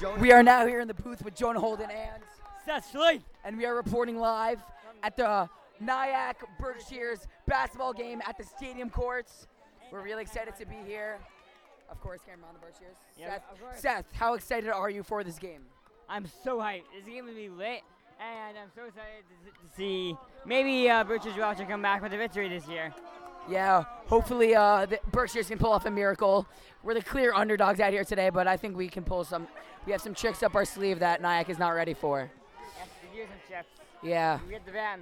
Jonah. We are now here in the booth with Jonah Holden and Seth and we are reporting live at the Nyack Berkshires basketball game at the stadium courts. We're really excited to be here. Of course, camera on the Berkshires. Yeah, Seth. Seth, how excited are you for this game? I'm so hyped. This game is going to be lit, and I'm so excited to, to see maybe uh, Berkshire will actually come back with a victory this year. Yeah, hopefully uh, the Berkshires can pull off a miracle. We're the clear underdogs out here today, but I think we can pull some. We have some tricks up our sleeve that Nyack is not ready for. Yes, the gears and chips. Yeah. We get the van.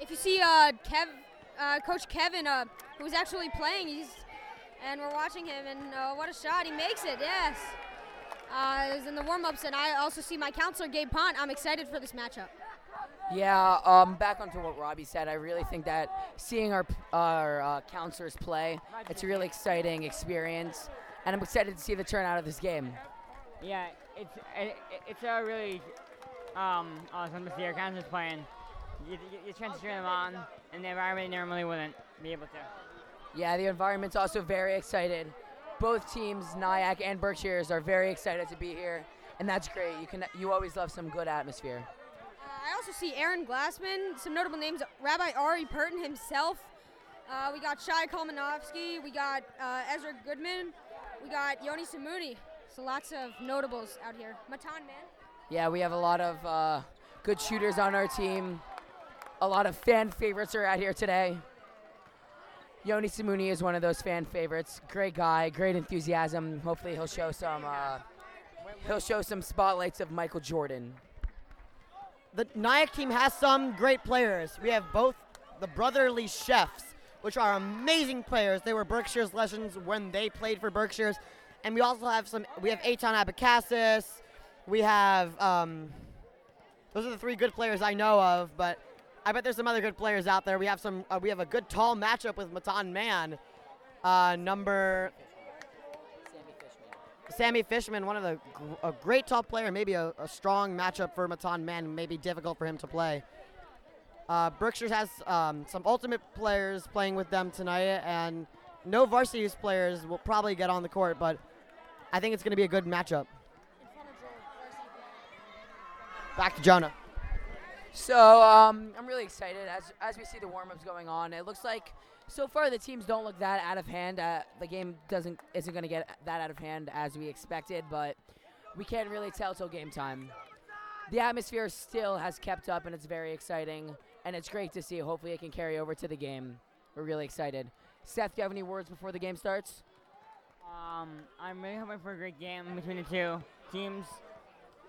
If you see uh, Kev, uh, Coach Kevin, uh, who's actually playing, he's and we're watching him, and uh, what a shot! He makes it. Yes. Uh, it was in the warm-ups, and I also see my counselor Gabe Pont. I'm excited for this matchup. Yeah, um, back onto what Robbie said, I really think that seeing our our uh, counselors play, it's a really exciting experience, and I'm excited to see the turnout of this game. Yeah, it's it, it's a really um awesome to see our counselors playing. You, you, you cheer them on in the environment normally wouldn't be able to. Yeah, the environment's also very excited. Both teams, Nyack and Berkshires, are very excited to be here, and that's great. You can you always love some good atmosphere. I also see Aaron Glassman, some notable names, Rabbi Ari Purton himself. Uh, we got Shai Kalmanovsky, we got uh, Ezra Goodman, we got Yoni Samuni. So lots of notables out here. Matan, man. Yeah, we have a lot of uh, good shooters on our team. A lot of fan favorites are out here today. Yoni Simuni is one of those fan favorites. Great guy, great enthusiasm. Hopefully, he'll show some. Uh, he'll show some spotlights of Michael Jordan. The Nyack team has some great players. We have both the brotherly chefs, which are amazing players. They were Berkshire's legends when they played for Berkshire's, and we also have some. We have Aton Abacassis. We have. Um, those are the three good players I know of, but I bet there's some other good players out there. We have some. Uh, we have a good tall matchup with Matan Man, uh, number Sammy Fishman, one of the a great top player, maybe a, a strong matchup for Matan Man, maybe difficult for him to play. Uh, Berkshire has um, some ultimate players playing with them tonight, and no varsity players will probably get on the court, but I think it's going to be a good matchup. Back to Jonah. So um, I'm really excited as as we see the warm-ups going on. It looks like so far the teams don't look that out of hand. Uh, the game doesn't isn't going to get that out of hand as we expected, but we can't really tell till game time. The atmosphere still has kept up, and it's very exciting, and it's great to see. Hopefully, it can carry over to the game. We're really excited. Seth, do you have any words before the game starts? Um, I'm really hoping for a great game between the two teams,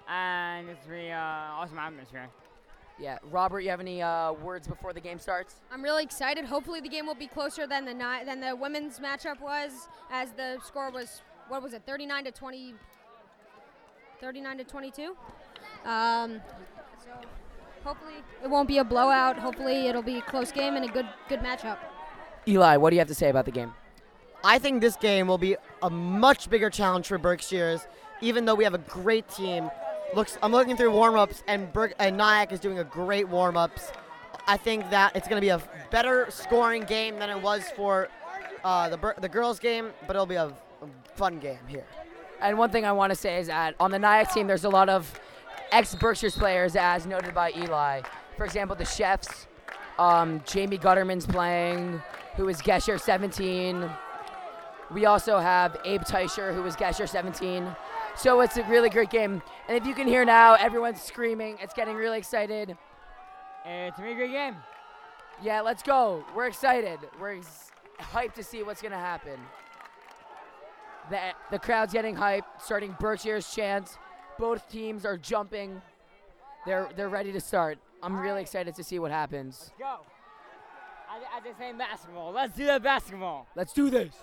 and it's really uh, awesome atmosphere. Yeah, Robert, you have any uh, words before the game starts? I'm really excited. Hopefully, the game will be closer than the ni- than the women's matchup was, as the score was what was it, 39 to 20, 39 to 22. Um, so hopefully, it won't be a blowout. Hopefully, it'll be a close game and a good good matchup. Eli, what do you have to say about the game? I think this game will be a much bigger challenge for Berkshires, even though we have a great team. Looks, I'm looking through warm-ups, and, Berk, and Nyack is doing a great warm-ups. I think that it's going to be a better scoring game than it was for uh, the the girls' game, but it'll be a, a fun game here. And one thing I want to say is that on the Nyack team, there's a lot of ex Berkshires players, as noted by Eli. For example, the chefs, um, Jamie Gutterman's playing, who is Gesher 17. We also have Abe Teicher, who is Gesher 17. So it's a really great game. And if you can hear now, everyone's screaming. It's getting really excited. It's a really great game. Yeah, let's go. We're excited. We're ex- hyped to see what's going to happen. The, the crowd's getting hyped, starting Berkshire's chants. Both teams are jumping. They're, they're ready to start. I'm really excited to see what happens. Let's go. I, I just saying basketball. Let's do the basketball. Let's do this.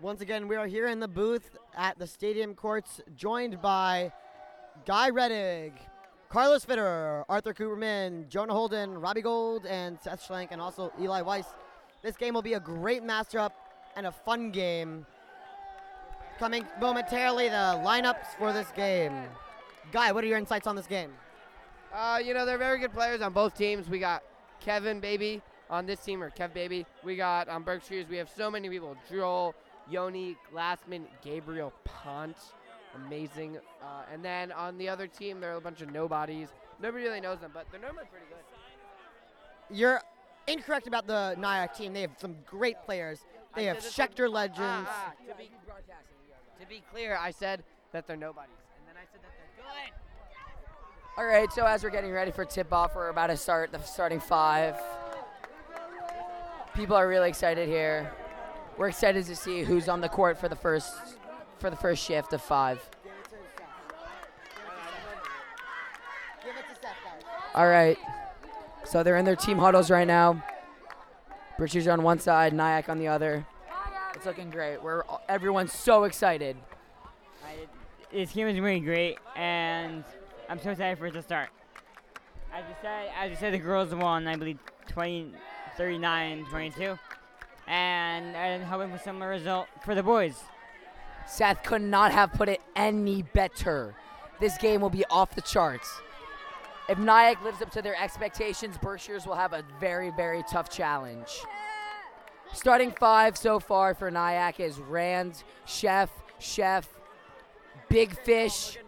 Once again, we are here in the booth at the stadium courts, joined by Guy Reddig, Carlos Fitter, Arthur Cooperman, Jonah Holden, Robbie Gold, and Seth Schlenk, and also Eli Weiss. This game will be a great matchup and a fun game. Coming momentarily, the lineups for this game. Guy, what are your insights on this game? Uh, you know, they're very good players on both teams. We got Kevin Baby on this team, or Kev Baby. We got on Berkshire's, we have so many people. Joel, Yoni, Glassman, Gabriel Pont. Amazing. Uh, and then on the other team, there are a bunch of nobodies. Nobody really knows them, but they're normally pretty good. You're incorrect about the Nyack team. They have some great players. They have said that Schecter legends. Ah, ah, to, be, to be clear, I said that they're nobodies. And then I said that they're good. All right, so as we're getting ready for tip off, we're about to start the starting five. People are really excited here. We're excited to see who's on the court for the first for the first shift of five. Give it to Seth, guys. All right. So they're in their team huddles right now. Berkshires on one side, Nyack on the other. It's looking great. We're everyone's so excited. I, this game is really great, and I'm so excited for it to start. As you said, as you said, the girls won, I believe, 20, 39, 22, and I'm hoping for similar result for the boys. Seth could not have put it any better. This game will be off the charts. If Nyack lives up to their expectations, Berkshires will have a very, very tough challenge. Starting five so far for Nyack is Rand, Chef, Chef, Big Fish,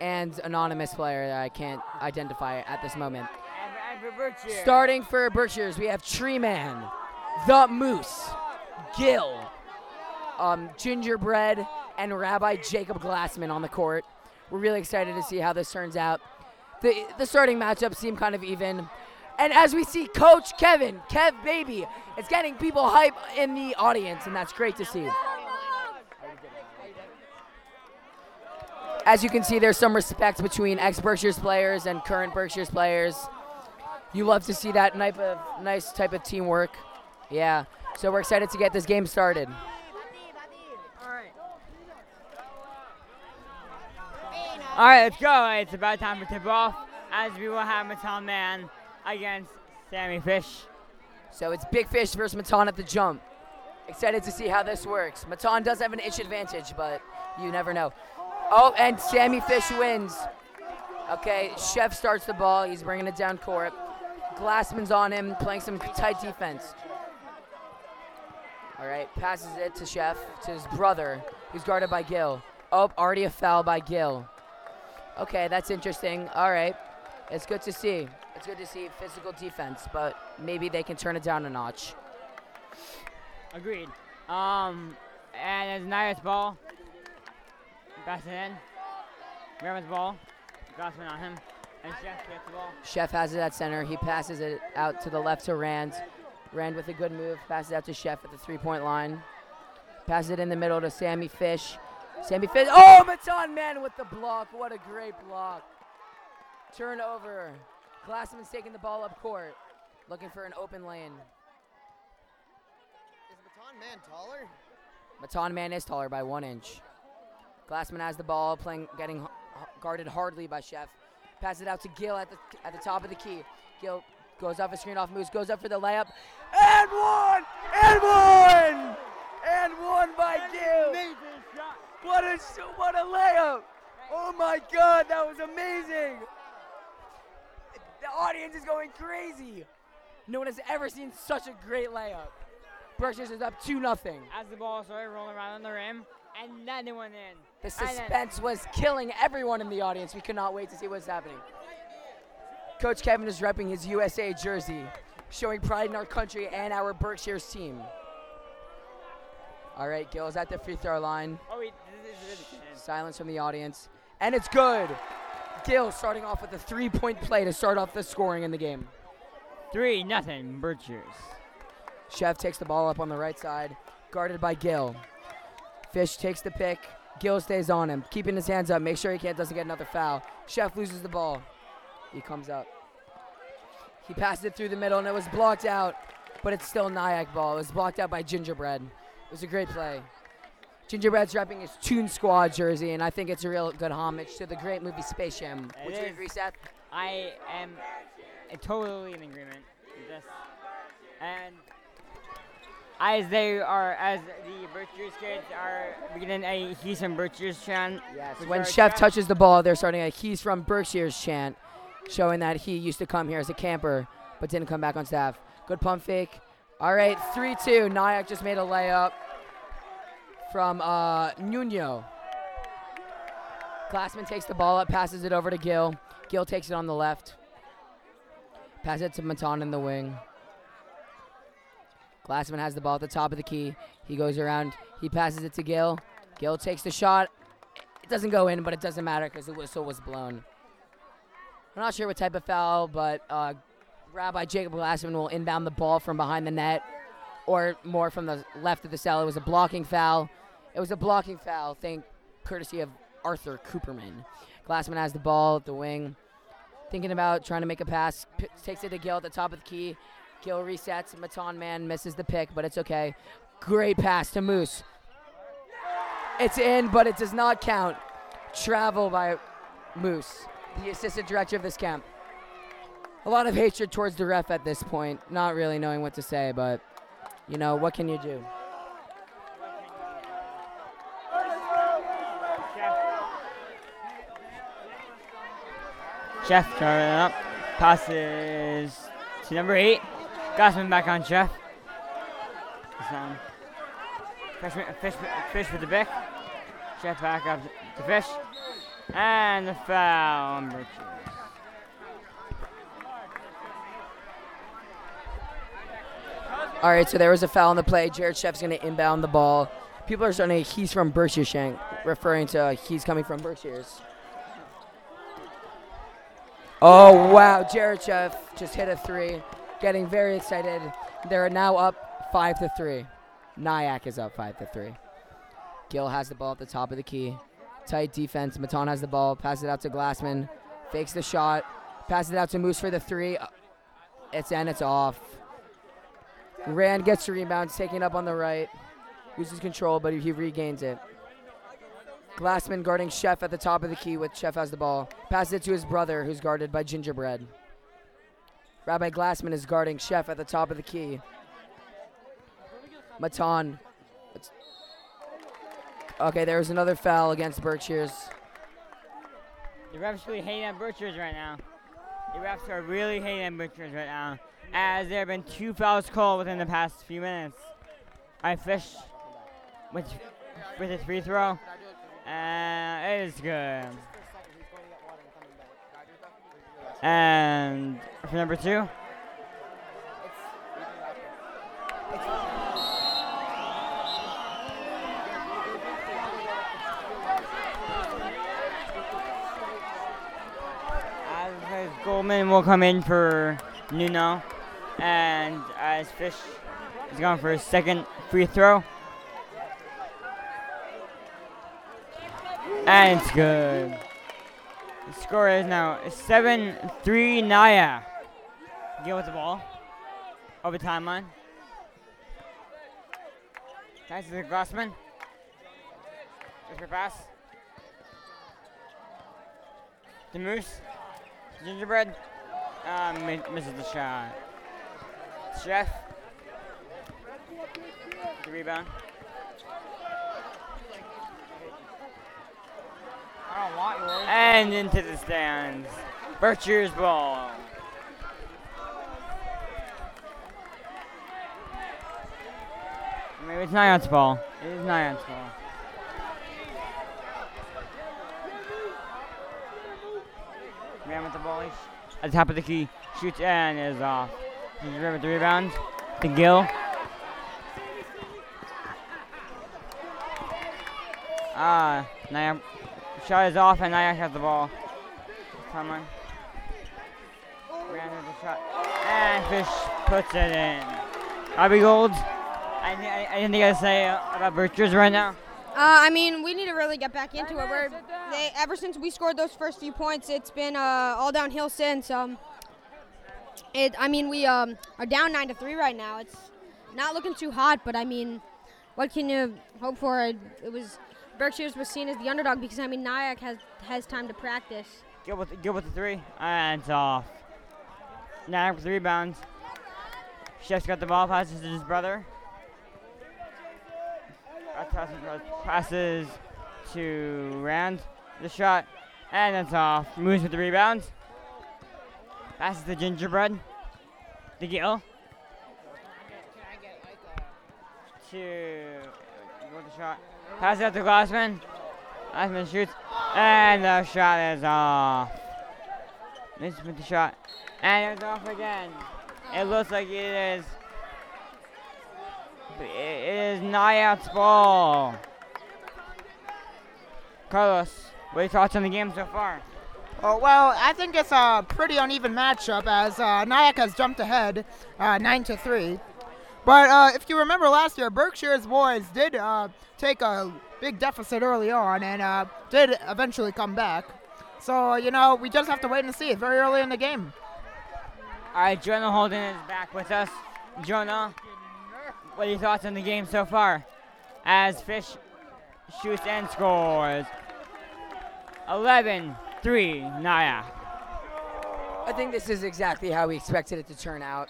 and anonymous player that I can't identify at this moment. And and for Starting for Berkshires, we have Tree Man, The Moose, Gil, um, Gingerbread, and Rabbi Jacob Glassman on the court. We're really excited to see how this turns out. The, the starting matchups seem kind of even. And as we see Coach Kevin, Kev Baby, it's getting people hype in the audience, and that's great to see. As you can see, there's some respect between ex Berkshires players and current Berkshires players. You love to see that type of nice type of teamwork. Yeah. So we're excited to get this game started. All right, let's go. It's about time for tip off, as we will have Matan Man against Sammy Fish. So it's Big Fish versus Matan at the jump. Excited to see how this works. Matan does have an inch advantage, but you never know. Oh, and Sammy Fish wins. Okay, Chef starts the ball. He's bringing it down court. Glassman's on him, playing some tight defense. All right, passes it to Chef, to his brother, who's guarded by Gil. Oh, already a foul by Gil. Okay, that's interesting. All right, it's good to see. It's good to see physical defense, but maybe they can turn it down a notch. Agreed. Um, and it's Naya's ball. Pass it in. Raven's ball. Glassman on him. And Chef gets the ball. Chef has it at center. He passes it out to the left to Rand. Rand with a good move. Passes out to Chef at the three point line. Passes it in the middle to Sammy Fish. Sammy Fish. Oh, Matan man with the block. What a great block. Turnover. Glassman's taking the ball up court. Looking for an open lane. Is Matan Man taller? Matan man is taller by one inch. Glassman has the ball, playing, getting guarded hardly by Chef. Passes it out to Gil at the at the top of the key. Gil goes off a screen off moves, goes up for the layup, and one, and one, and one by Gil. What a what a layup! Oh my God, that was amazing. The audience is going crazy. No one has ever seen such a great layup. Berkshires is up two nothing. As the ball started rolling around on the rim, and then it went in. The suspense was killing everyone in the audience. We could not wait to see what's happening. Coach Kevin is repping his USA jersey, showing pride in our country and our Berkshires team. All right, Gil is at the free throw line. Oh wait, this is, this is, Silence from the audience. And it's good. Gil starting off with a three point play to start off the scoring in the game. three nothing Berkshires. Chef takes the ball up on the right side, guarded by Gil. Fish takes the pick. Gil stays on him, keeping his hands up. Make sure he can't doesn't get another foul. Chef loses the ball. He comes up. He passed it through the middle and it was blocked out, but it's still Nyack ball. It was blocked out by Gingerbread. It was a great play. Gingerbread's repping his Toon Squad jersey, and I think it's a real good homage to the great movie Space Jam. It Would you is. agree, Seth? I am totally in agreement with this. And as they are, as the Berkshires kids are beginning a He's from Berkshires chant. Yes. When Chef chant- touches the ball, they're starting a "He's from Berkshire's" chant, showing that he used to come here as a camper, but didn't come back on staff. Good pump fake. All right, three-two. Nyack just made a layup. from uh, Nuno. Glassman takes the ball up, passes it over to Gill. Gill takes it on the left. Pass it to Matan in the wing. Glassman has the ball at the top of the key. He goes around. He passes it to Gill. Gill takes the shot. It doesn't go in, but it doesn't matter because the whistle was blown. I'm not sure what type of foul, but uh, Rabbi Jacob Glassman will inbound the ball from behind the net or more from the left of the cell. It was a blocking foul. It was a blocking foul, thank courtesy of Arthur Cooperman. Glassman has the ball at the wing, thinking about trying to make a pass. P- takes it to Gill at the top of the key. Gill resets. Matan man misses the pick, but it's okay. Great pass to Moose. It's in, but it does not count. Travel by Moose, the assistant director of this camp. A lot of hatred towards the ref at this point. Not really knowing what to say, but you know, what can you do? Chef turning up. Passes to number eight. Glassman back on Chef. This time. Um, fish, fish, fish with the pick. Chef back up to fish. And the foul on Birches. All right, so there was a foul on the play. Jared Sheff's going to inbound the ball. People are starting to, he's from Berkshire Shank, referring to uh, he's coming from Berkshire's. Oh, wow. Jared Sheff just hit a three, getting very excited. They're now up 5 to 3. Nyack is up 5 to 3. Gill has the ball at the top of the key. Tight defense. Matan has the ball, passes it out to Glassman, fakes the shot, passes it out to Moose for the three. Uh, It's in, it's off. Rand gets the rebound, taking up on the right. Loses control, but he regains it. Glassman guarding Chef at the top of the key with Chef has the ball. Passes it to his brother, who's guarded by Gingerbread. Rabbi Glassman is guarding Chef at the top of the key. Matan. Okay, there's another foul against Berkshire's. The refs really hating on Butchers right now. The refs are really hating on Butchers right now, as there have been two fouls called within the past few minutes. I fish with with a free throw. Uh, it is good. And for number two, as Goldman will come in for Nuno, and as Fish is going for his second free throw. And it's good. The score is now 7 3 Naya. Get with the ball. Over timeline. Passes to Glassman. There's your pass. The Moose. Gingerbread. Uh, mi- misses the shot. Chef. The rebound. I don't want yours. And into the stands. Virtue's ball. Maybe it's Nyan's ball. It is Nyan's ball. Man with the sh- At the top of the key. Shoots and is off. He's with the rebound. To Gill. Ah, Nyan shot is off and Nyack has the ball. On. Ran with the shot. And Fish puts it in. Abby Gold. I, I, I didn't gotta say uh, about Birchers right now. Uh, I mean, we need to really get back into it. We're, they, ever since we scored those first few points, it's been uh, all downhill since. Um, it, I mean, we um, are down nine to three right now. It's not looking too hot, but I mean, what can you hope for? It, it was Berkshire's was seen as the underdog because I mean, Nyack has has time to practice. Good with, good with the three. And it's off. Nyack with the rebounds. Chef's got the ball, passes to his brother. Passes, to Rand. The shot. And it's off. Moves with the rebound. Passes to Gingerbread. The Gill. To. With the shot. Passes out to Glassman. Glassman shoots. And the shot is off. Misses with the shot. And it's off again. It looks like it is. It is Nyack's ball. Carlos, what are your thoughts on the game so far? Oh, well, I think it's a pretty uneven matchup as uh, Nyack has jumped ahead uh, 9 to 3. But uh, if you remember last year, Berkshire's boys did uh, take a big deficit early on and uh, did eventually come back. So, you know, we just have to wait and see. It's very early in the game. All right, Jonah Holden is back with us. Jonah, what are your thoughts on the game so far? As Fish shoots and scores. 11 3, Naya. I think this is exactly how we expected it to turn out.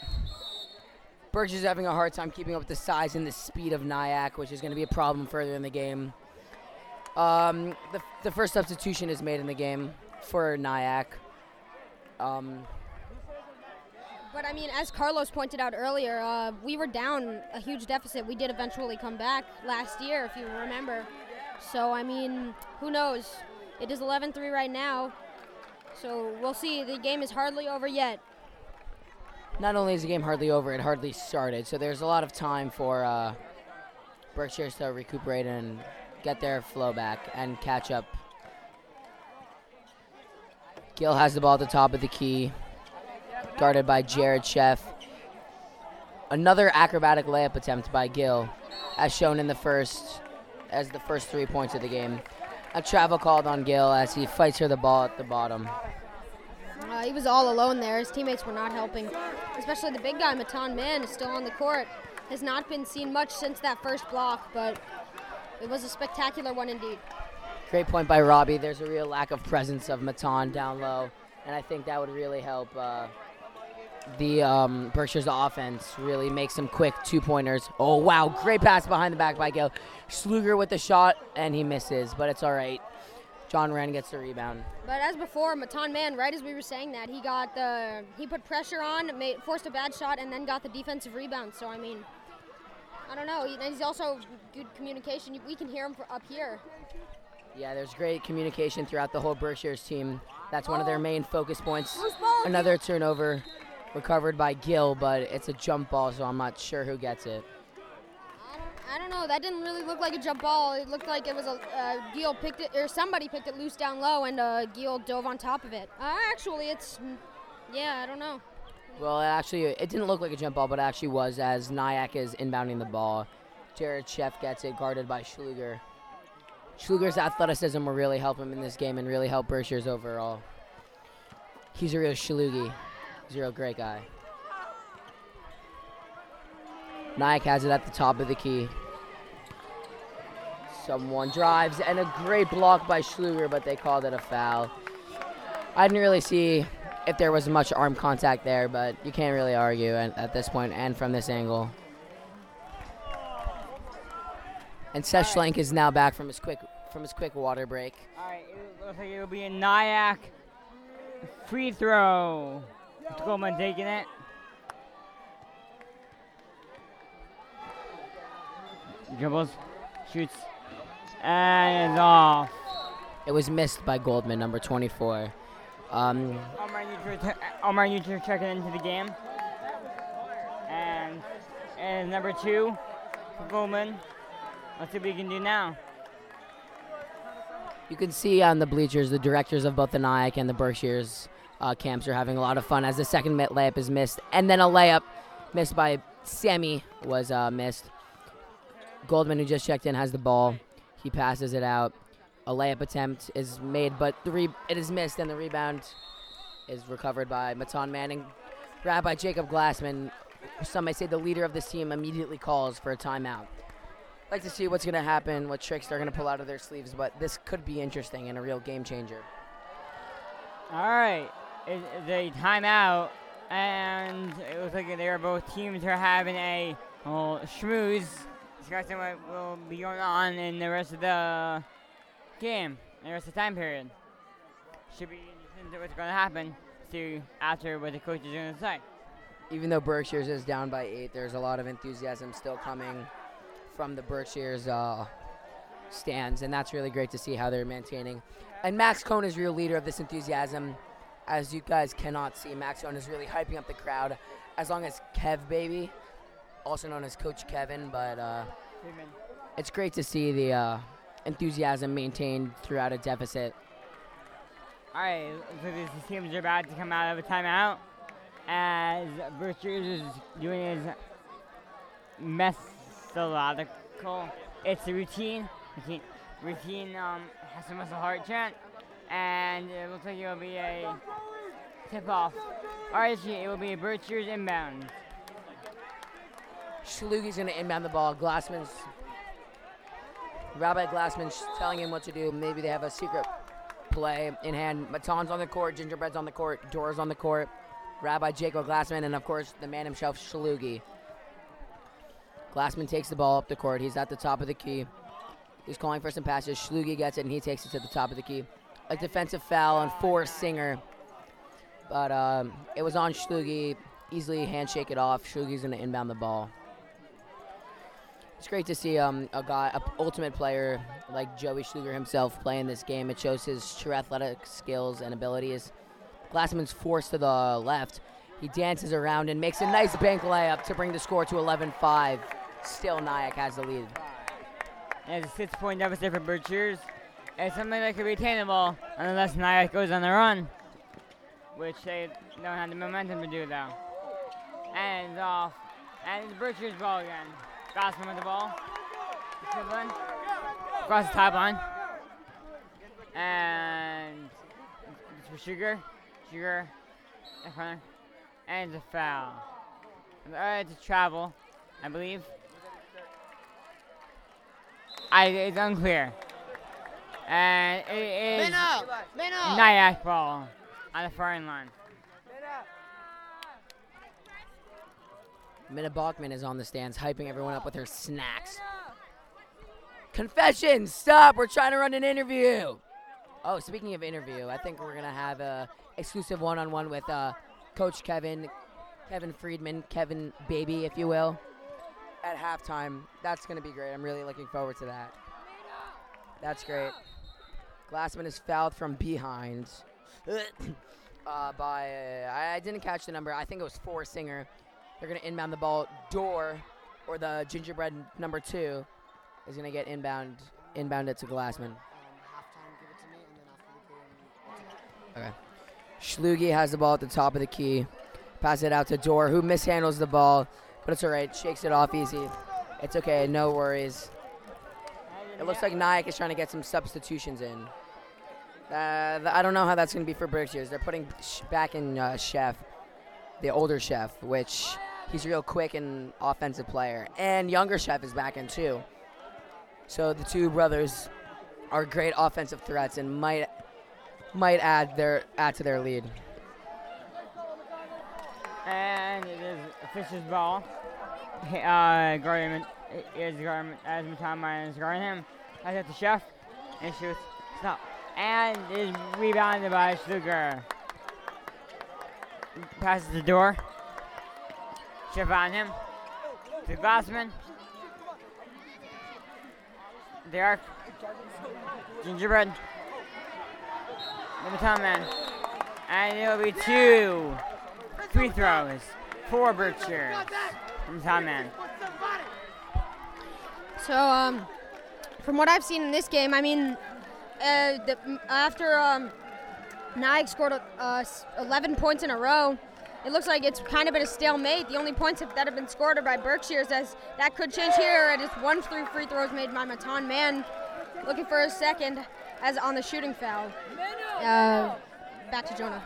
Berkshire's having a hard time keeping up with the size and the speed of Nyack, which is going to be a problem further in the game. Um, the, the first substitution is made in the game for Nyack. Um, But I mean, as Carlos pointed out earlier, uh, we were down a huge deficit. We did eventually come back last year, if you remember. So I mean, who knows? It is 11-3 right now. So we'll see. The game is hardly over yet. not only is the game hardly over, it hardly started. So there's a lot of time for uh, to recuperate and get their flow back and catch up. Gill has the ball at the top of the key, guarded by Jared Sheff. Another acrobatic layup attempt by Gill, as shown in the first, as the first three points of the game. A travel called on Gill as he fights for the ball at the bottom. Uh, he was all alone there. His teammates were not helping. Especially the big guy, Matan Mann, is still on the court. Has not been seen much since that first block, but it was a spectacular one indeed. Great point by Robbie. There's a real lack of presence of Matan down low, and I think that would really help uh, the um, Berkshire's offense really makes some quick two pointers. Oh, wow. Great pass behind the back by Gil. Schluger with the shot, and he misses, but it's all right. John Wren gets the rebound. But as before, Matan Man, right as we were saying that, he got the he put pressure on, made, forced a bad shot, and then got the defensive rebound. So I mean, I don't know. He's also good communication. We can hear him up here. Yeah, there's great communication throughout the whole Berkshire's team. That's one of their main focus points. Another turnover recovered by Gill, but it's a jump ball, so I'm not sure who gets it. I don't, I don't know. That didn't really look like a jump ball. It looked like it was a uh, Gil picked it or somebody picked it loose down low, and uh, Gil dove on top of it. Uh, actually, it's yeah. I don't know. Well, it actually, it didn't look like a jump ball, but it actually was as Nyack is inbounding the ball. Jared Sheff gets it, guarded by Schluger. Schluger's athleticism will really help him in this game and really help Berkshire's overall. He's a real Schlugi. A great guy. Nyack has it at the top of the key. Someone drives, and a great block by Schluger, but they called it a foul. I didn't really see if there was much arm contact there, but you can't really argue at, at this point and from this angle. And Seth Schlenk is now back from his quick from his quick water break. All right, it looks like it'll be a Nyack free throw. Coleman taking it. Dribbles, shoots, and it's off. It was missed by Goldman, number 24. Um, Omar Nutra, Omar Nutra checking into the game. And, and number two for Goldman. Let's see what we can do now. you can see on the bleachers the directors of both the Nyack and the Berkshires uh, camps are having a lot of fun as the second layup is missed, and then a layup missed by Sammy was uh, missed. Goldman, who just checked in, has the ball. He passes it out. A layup attempt is made, but the re- it is missed, and the rebound is recovered by Matan Manning. By Jacob Glassman. Some may say the leader of this team immediately calls for a timeout. like to see what's going to happen, what tricks they're going to pull out of their sleeves, but this could be interesting and a real game changer. All right, the timeout, and it looks like they are both teams are having a well, schmooze discussing what will be going on in the rest of the game, the rest of the time period. Should be interesting to what's going to happen to after what the coaches are going to say. Even though Berkshire's is down by eight, there's a lot of enthusiasm still coming from the Berkshire's uh, stands, and that's really great to see how they're maintaining. And Max Cone is real leader of this enthusiasm. As you guys cannot see, Max Cone is really hyping up the crowd. As long as Kev Baby, also known as Coach Kevin, but uh, it's great to see the uh, enthusiasm maintained throughout a deficit. All right, so these teams are about to come out of a timeout as Berkshires is doing his methodological. It's a routine. Routine, routine um, has some muscle heart chant, and it looks like it will be a tip off. Right, it will be a inbound. Schlugi's going to inbound the ball. Glassman's Rabbi Glassman's telling him what to do. Maybe they have a secret play in hand. Matan's on the court, Gingerbread's on the court, Dora's on the court, Rabbi Jacob Glassman, and of course the man himself, Shlugi. Glassman takes the ball up the court. He's at the top of the key. He's calling for some passes. Shlugi gets it, and he takes it to the top of the key. A defensive foul on four Singer. But um, it was on Shlugi. Easily handshake it off. Shlugi's going to inbound the ball. It's great to see um, a guy, an ultimate player like Joey Schluger himself playing this game. It shows his true athletic skills and abilities. Glassman's forced to the left. He dances around and makes a nice bank layup to bring the score to 11-5. Still, Nyack has the lead. It's a six-point deficit for Berkshires. It's something that could be attainable unless Nyack goes on the run, which they don't have the momentum to do, though. And it's off. And it's Berkshire's ball again. Glassman with the ball. Across the top line. And it's for Sugar. Sugar in front. And it's a foul. Uh, it's a travel, I believe. I, it's unclear. And it is Minnow! Minnow! Nyack ball on the far end line. Minna Bachman is on the stands, hyping everyone up with her snacks. Confession! Stop! We're trying to run an interview. Oh, speaking of interview, I think we're gonna have a exclusive one-on-one with uh, Coach Kevin, Kevin Friedman, Kevin Baby, if you will, at halftime. That's gonna be great. I'm really looking forward to that. That's great. Glassman is fouled from behind. uh, by uh, I, didn't catch the number. I think it was four Singer. They're going to inbound the ball. Door, or the gingerbread number two, is going to get inbound, inbound it to Glassman. Okay. Schlugi has the ball at the top of the key. Pass it out to Door, who mishandles the ball, but it's all right. Shakes it off easy. It's okay. No worries. It looks like Nyack is trying to get some substitutions in. Uh, I don't know how that's going to be for Berkshires. They're putting back in uh, Chef, the older Chef, which he's real quick and offensive player. And younger Chef is back in too. So the two brothers are great offensive threats and might might add their add to their lead. And it is Fisher's ball. Uh, guarding is guarding as Matama is guarding him. I got the chef and shoots. Stop. And is rebounded by Schluger. Passes the door. Chef on him. To Glassman. The arc. Gingerbread. The man. And it'll be two free throws for Berkshire from Tom Man. So, um, from what I've seen in this game, I mean, uh, the, after um, scored uh, 11 points in a row, it looks like it's kind of been a stalemate. The only points that have been scored are by Berkshire's, as that could change here. And just one three free throws made by Matan Man, looking for a second, as on the shooting foul. Uh, back to Jonah.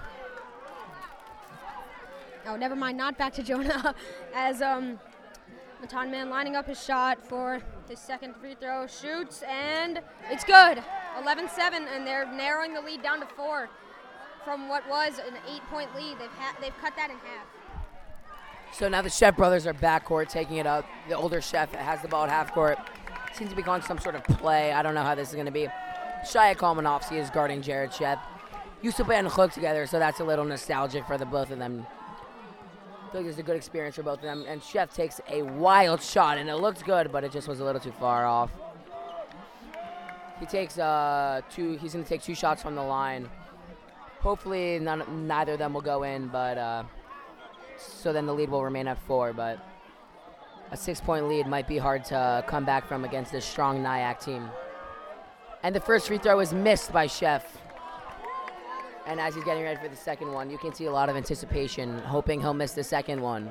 Oh, never mind, not back to Jonah. as um, Matan Man lining up his shot for his second free throw, shoots, and it's good. 11 7, and they're narrowing the lead down to four from what was an eight point lead. They've, ha- they've cut that in half. So now the Chef brothers are backcourt taking it up. The older Chef has the ball at half court. Seems to be going some sort of play. I don't know how this is going to be. Shia Kalmanovsky is guarding Jared Sheff. Used to play on Hook together, so that's a little nostalgic for the both of them. I feel like it's a good experience for both of them. And Chef takes a wild shot, and it looked good, but it just was a little too far off. He takes uh, two. He's going to take two shots from the line. Hopefully, none, neither of them will go in, but uh, so then the lead will remain at four. But a six-point lead might be hard to come back from against this strong Nyack team. And the first free throw is missed by Chef. And as he's getting ready for the second one, you can see a lot of anticipation, hoping he'll miss the second one.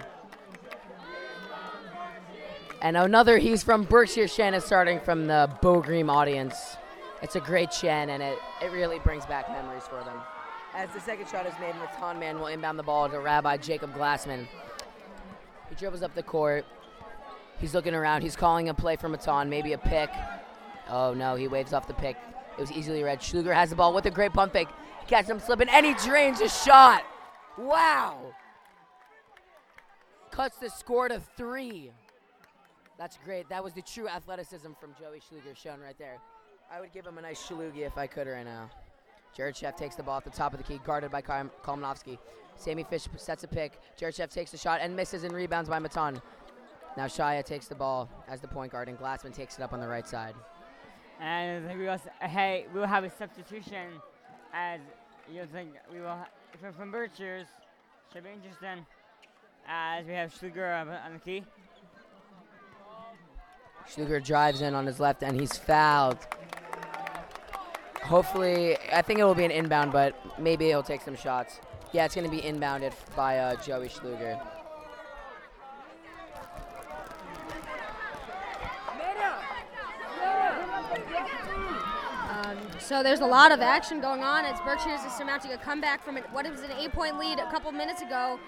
And another, he's from Berkshire is starting from the Bogream audience. It's a great Shen, and it, it really brings back memories for them. As the second shot is made, Matan Man will inbound the ball to Rabbi Jacob Glassman. He dribbles up the court. He's looking around. He's calling a play for Matan, maybe a pick. Oh no, he waves off the pick. It was easily read. Schluger has the ball with a great pump fake. Catches him slipping, and he drains a shot. Wow. Cuts the score to three. That's great. That was the true athleticism from Joey Schluger shown right there. I would give him a nice shlugi if I could right now. Jared Sheff takes the ball at the top of the key, guarded by Kal- Kalmanovsky. Sammy Fish sets a pick. Jared Sheff takes the shot and misses and rebounds by Matan. Now Shia takes the ball as the point guard, and Glassman takes it up on the right side. And we will, hey, we will have a substitution as you think we will ha- from, Berkshire's. Should be interesting. As we have Schluger on on the key. Schluger drives in on his left, and he's fouled. Hopefully, I think it will be an inbound, but maybe he'll take some shots. Yeah, it's going to be inbounded by uh, Joey Schluger. So there's a lot of action going on as Berkshire's is surmounting a comeback from what was an eight-point lead a couple minutes ago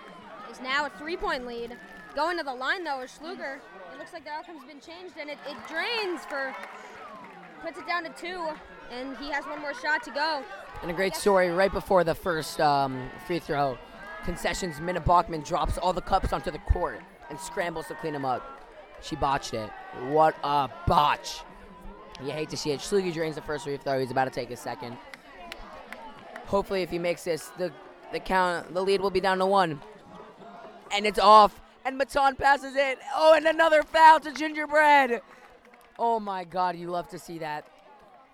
is now a three-point lead. Going to the line though is Schluger. It looks like the outcome's been changed and it, it drains for puts it down to two and he has one more shot to go. And a great story right before the first um, free throw. Concessions, Minna Bachman drops all the cups onto the court and scrambles to clean them up. She botched it. What a botch. You hate to see it. Schluger drains the first free throw. He's about to take his second. Hopefully, if he makes this, the the count, the lead will be down to one. And it's off. And Matan passes it. Oh, and another foul to Gingerbread. Oh my God, you love to see that.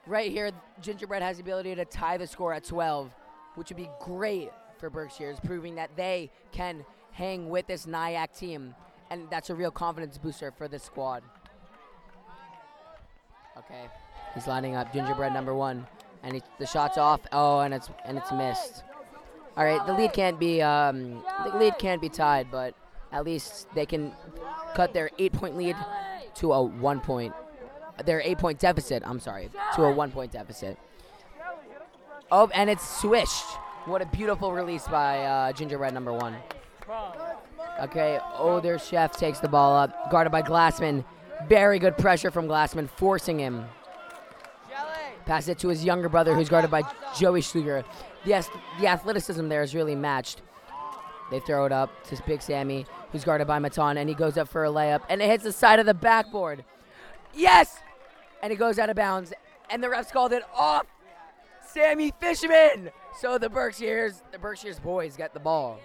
Right here, Gingerbread has the ability to tie the score at 12, which would be great for Berkshire's, proving that they can hang with this Nyack team. And that's a real confidence booster for this squad. Okay, he's lining up Gingerbread number one, and he, the shot's off. Oh, and it's and it's missed. All right, the lead can't be um, the lead can't be tied, but at least they can cut their eight-point lead to a one-point their eight-point deficit. I'm sorry, to a one-point deficit. Oh, and it's swished. What a beautiful release by uh, Gingerbread number one. Okay, oh, their chef takes the ball up, guarded by Glassman. Very good pressure from Glassman, forcing him. Pass it to his younger brother, who's guarded by Joey Schluger. Yes, the athleticism there is really matched. They throw it up to Big Sammy, who's guarded by Matan, and he goes up for a layup, and it hits the side of the backboard. Yes! And it goes out of bounds, and the refs called it off. Sammy Fishman. So the Berkshires, the Berkshires boys get the ball.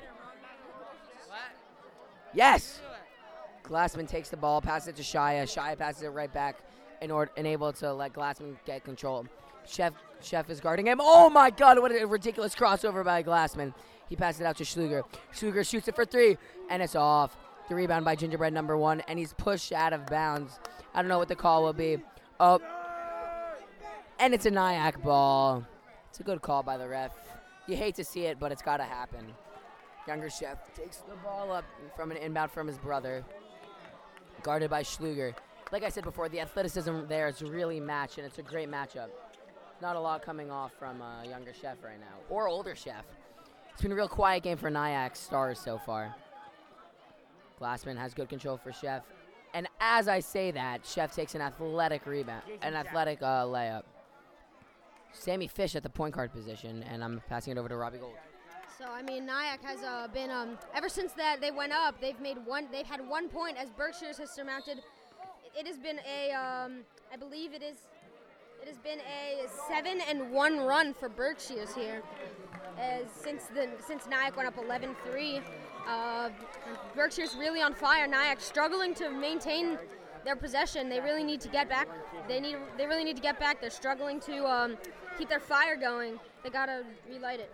Yes. Glassman takes the ball, passes it to Shia. Shia passes it right back in order and able to let Glassman get control. Chef Chef is guarding him. Oh my God! What a ridiculous crossover by Glassman. He passes it out to Schluger. Schluger shoots it for three, and it's off. The rebound by Gingerbread number one, and he's pushed out of bounds. I don't know what the call will be. Oh, and it's a Nyack ball. It's a good call by the ref. You hate to see it, but it's got to happen. Younger Chef takes the ball up from an inbound from his brother, guarded by Schluger. Like I said before, the athleticism there is really matched, and it's a great matchup. Not a lot coming off from uh, younger Chef right now, or older Chef. It's been a real quiet game for Nyack stars so far. Glassman has good control for Chef. And as I say that, Chef takes an athletic rebound, an athletic uh, layup. Sammy Fish at the point guard position, and I'm passing it over to Robbie Gold. So I mean, Nyack has uh, been um, ever since that they went up. They've made one. They've had one point as Berkshire's has surmounted. It has been a, um, I believe it is, it has been a seven and one run for Berkshire's here, as since the since Nyack went up 11-3. Uh, Berkshire's really on fire. Nyack struggling to maintain their possession. They really need to get back. They need. They really need to get back. They're struggling to um, keep their fire going. They gotta relight it.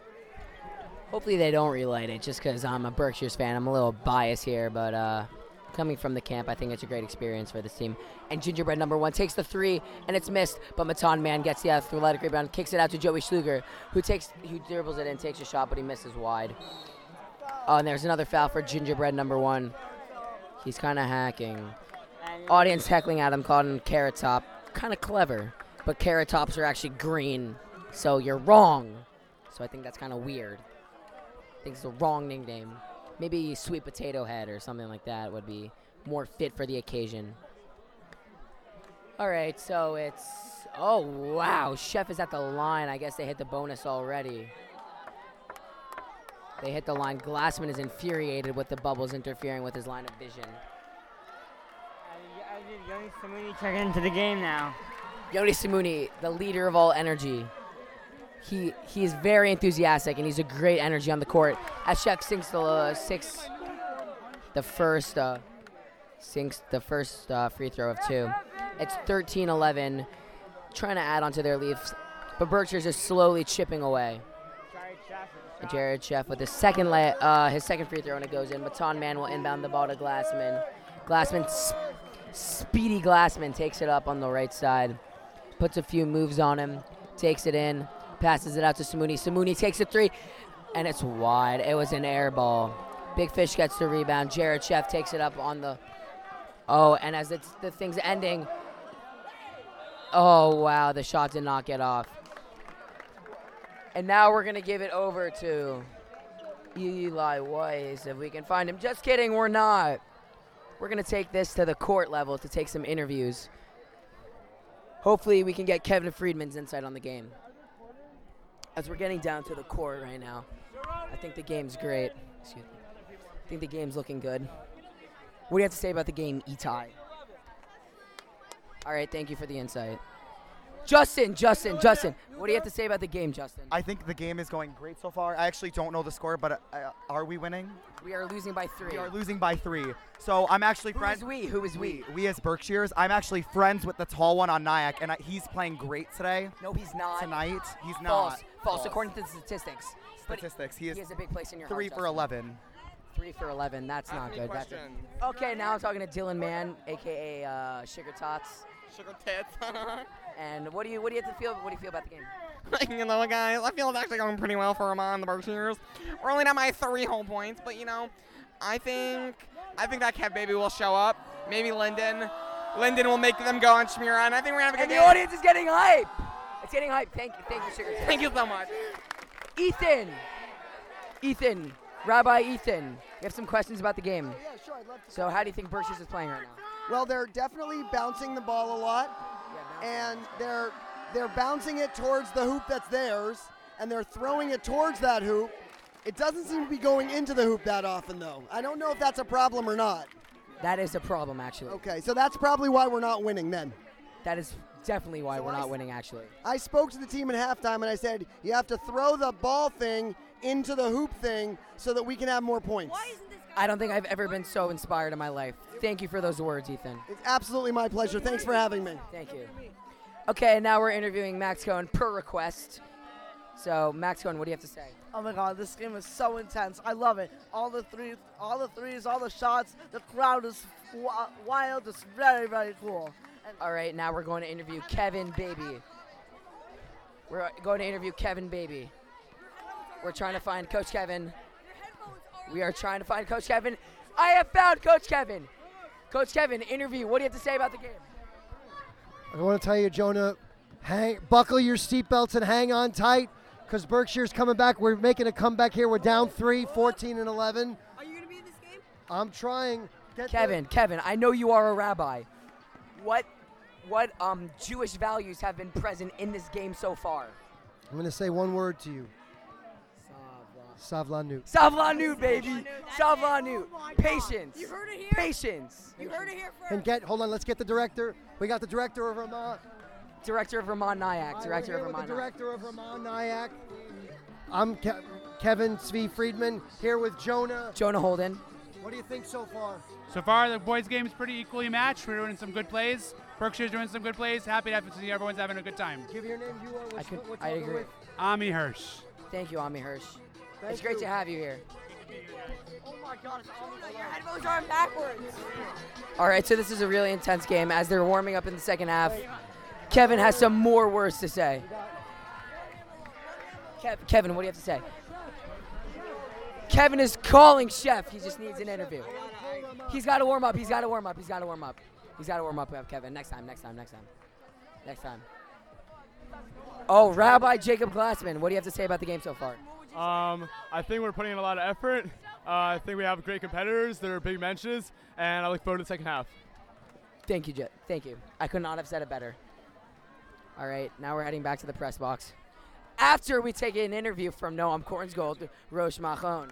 Hopefully they don't relight it just because I'm a Berkshires fan. I'm a little biased here, but uh, coming from the camp, I think it's a great experience for this team. And Gingerbread number one takes the three, and it's missed, but Matan Man gets the athletic rebound, kicks it out to Joey Schluger, who takes, who dribbles it in, takes a shot, but he misses wide. Oh, and there's another foul for Gingerbread number one. He's kind of hacking. Audience heckling at him, calling him Carrot Top. Kind of clever, but Carrot Tops are actually green, so you're wrong. So I think that's kind of weird. I think it's the wrong nickname. Maybe Sweet Potato Head or something like that would be more fit for the occasion. All right, so it's. Oh, wow. Sheff is at the line. I guess they hit the bonus already. They hit the line. Glassman is infuriated with the bubbles interfering with his line of vision. Yoni Samuni checking into the game now. Yoni Samuni, the leader of all energy. He he is very enthusiastic and he's a great energy on the court. As Sheff sinks the uh, six, the first uh, sinks the first uh, free throw of two. It's 13-11, trying to add on to their leads, but Berkshire's just slowly chipping away. Jared Sheff with his second la- uh, his second free throw and it goes in. Matan Man will inbound the ball to Glassman. Glassman, s- speedy Glassman takes it up on the right side, puts a few moves on him, takes it in, passes it out to Samuni. Samuni takes a three, and it's wide. It was an air ball. Big Fish gets the rebound. Jared Sheff takes it up on the. Oh, and as it's, the thing's ending. Oh wow, the shot did not get off. And now we're gonna give it over to Eli Weiss if we can find him. Just kidding, we're not. We're gonna take this to the court level to take some interviews. Hopefully, we can get Kevin Friedman's insight on the game. As we're getting down to the court right now, I think the game's great. Excuse me. I think the game's looking good. What do you have to say about the game, Itai? All right, thank you for the insight. Justin, Justin, Justin, what do you have to say about the game, Justin? I think the game is going great so far. I actually don't know the score, but uh, are we winning? We are losing by three. We are losing by three. So I'm actually Who friends. is we? Who is we? We as Berkshires. I'm actually friends with the tall one on Nyack, and I, he's playing great today. No, he's not. Tonight, he's False. not. False. False. According to the statistics. But statistics, he he is has a big place in your three heart. for Justin. eleven. Three for 11. That's not good. That's okay, now I'm talking to Dylan Mann, aka uh, Sugar Tots. Sugar tits. And what do you what do you have to feel? What do you feel about the game? you know, guys, I feel it's actually going pretty well for Amon the Berkshires. We're only down by three whole points, but you know, I think I think that Kev baby will show up. Maybe Linden. Linden will make them go on Shmira, and I think we're gonna have a And good the game. audience is getting hype. It's getting hype. Thank you, thank you, Sugar Thank you so much. Ethan. Ethan. Rabbi Ethan. You have some questions about the game. Oh, yeah, sure. I'd love to. So how do you think Berkshires is playing right now? Well, they're definitely bouncing the ball a lot, and they're they're bouncing it towards the hoop that's theirs, and they're throwing it towards that hoop. It doesn't seem to be going into the hoop that often, though. I don't know if that's a problem or not. That is a problem, actually. Okay, so that's probably why we're not winning then. That is definitely why So we're I not winning, actually. I spoke to the team at halftime and I said, you have to throw the ball thing into the hoop thing so that we can have more points. I don't think I've ever been so inspired in my life. Thank you for those words, Ethan. It's absolutely my pleasure. Thanks for having me. Thank you. Okay, now we're interviewing Max Cohen per request. So, Max Cohen, what do you have to say? Oh my god, this game is so intense. I love it. All the three, all the threes, all the shots. The crowd is wi- wild. It's very, very cool. All right, now we're going to interview Kevin Baby. We're going to interview Kevin Baby. We're trying to find Coach Kevin. We are trying to find Coach Kevin. I have found Coach Kevin. Coach Kevin, interview. What do you have to say about the game? I want to tell you, Jonah, hang, buckle your seatbelts and hang on tight because Berkshire's coming back. We're making a comeback here. We're down three, 14 and 11. Are you gonna be in this game? I'm trying. Get the- Kevin, Kevin, I know you are a rabbi. What what um Jewish values have been present in this game so far? I'm going to say one word to you. Savlanut. Savlanut, baby. Savlanut. Oh Patience. You heard it here. Patience. You heard it here first. And get, hold on, let's get the director. We got the director of Vermont. Director of Vermont Nyack. Director we're of Vermont the director of Vermont Nyack. I'm Ke- Kevin Svi Friedman here with Jonah. Jonah Holden. What do you think so far? So far, the boys' game is pretty equally matched. We're doing some good plays. Berkshire's doing some good plays. Happy to have to see everyone's having a good time. Give your name. You are. I, could, what I agree. with? Ami Hirsch. Thank you, Ami Hirsch. Thank it's great you. to have you here. Oh my God! It's Your headphones are backwards. All right, so this is a really intense game as they're warming up in the second half. Kevin has some more words to say. Kev- Kevin, what do you have to say? Kevin is calling Sheff. He just needs an interview. He's got to warm up. He's got to warm up. He's got to warm up. He's got to warm up, Kevin. Next time, next time, next time. Next time. Oh, Rabbi Jacob Glassman, what do you have to say about the game so far? Um, I think we're putting in a lot of effort. Uh, I think we have great competitors. They're big benches, and I look forward to the second half. Thank you, Jet. Thank you. I could not have said it better. All right, now we're heading back to the press box. After we take an interview from Noam Kornsgold, Rosh Machon,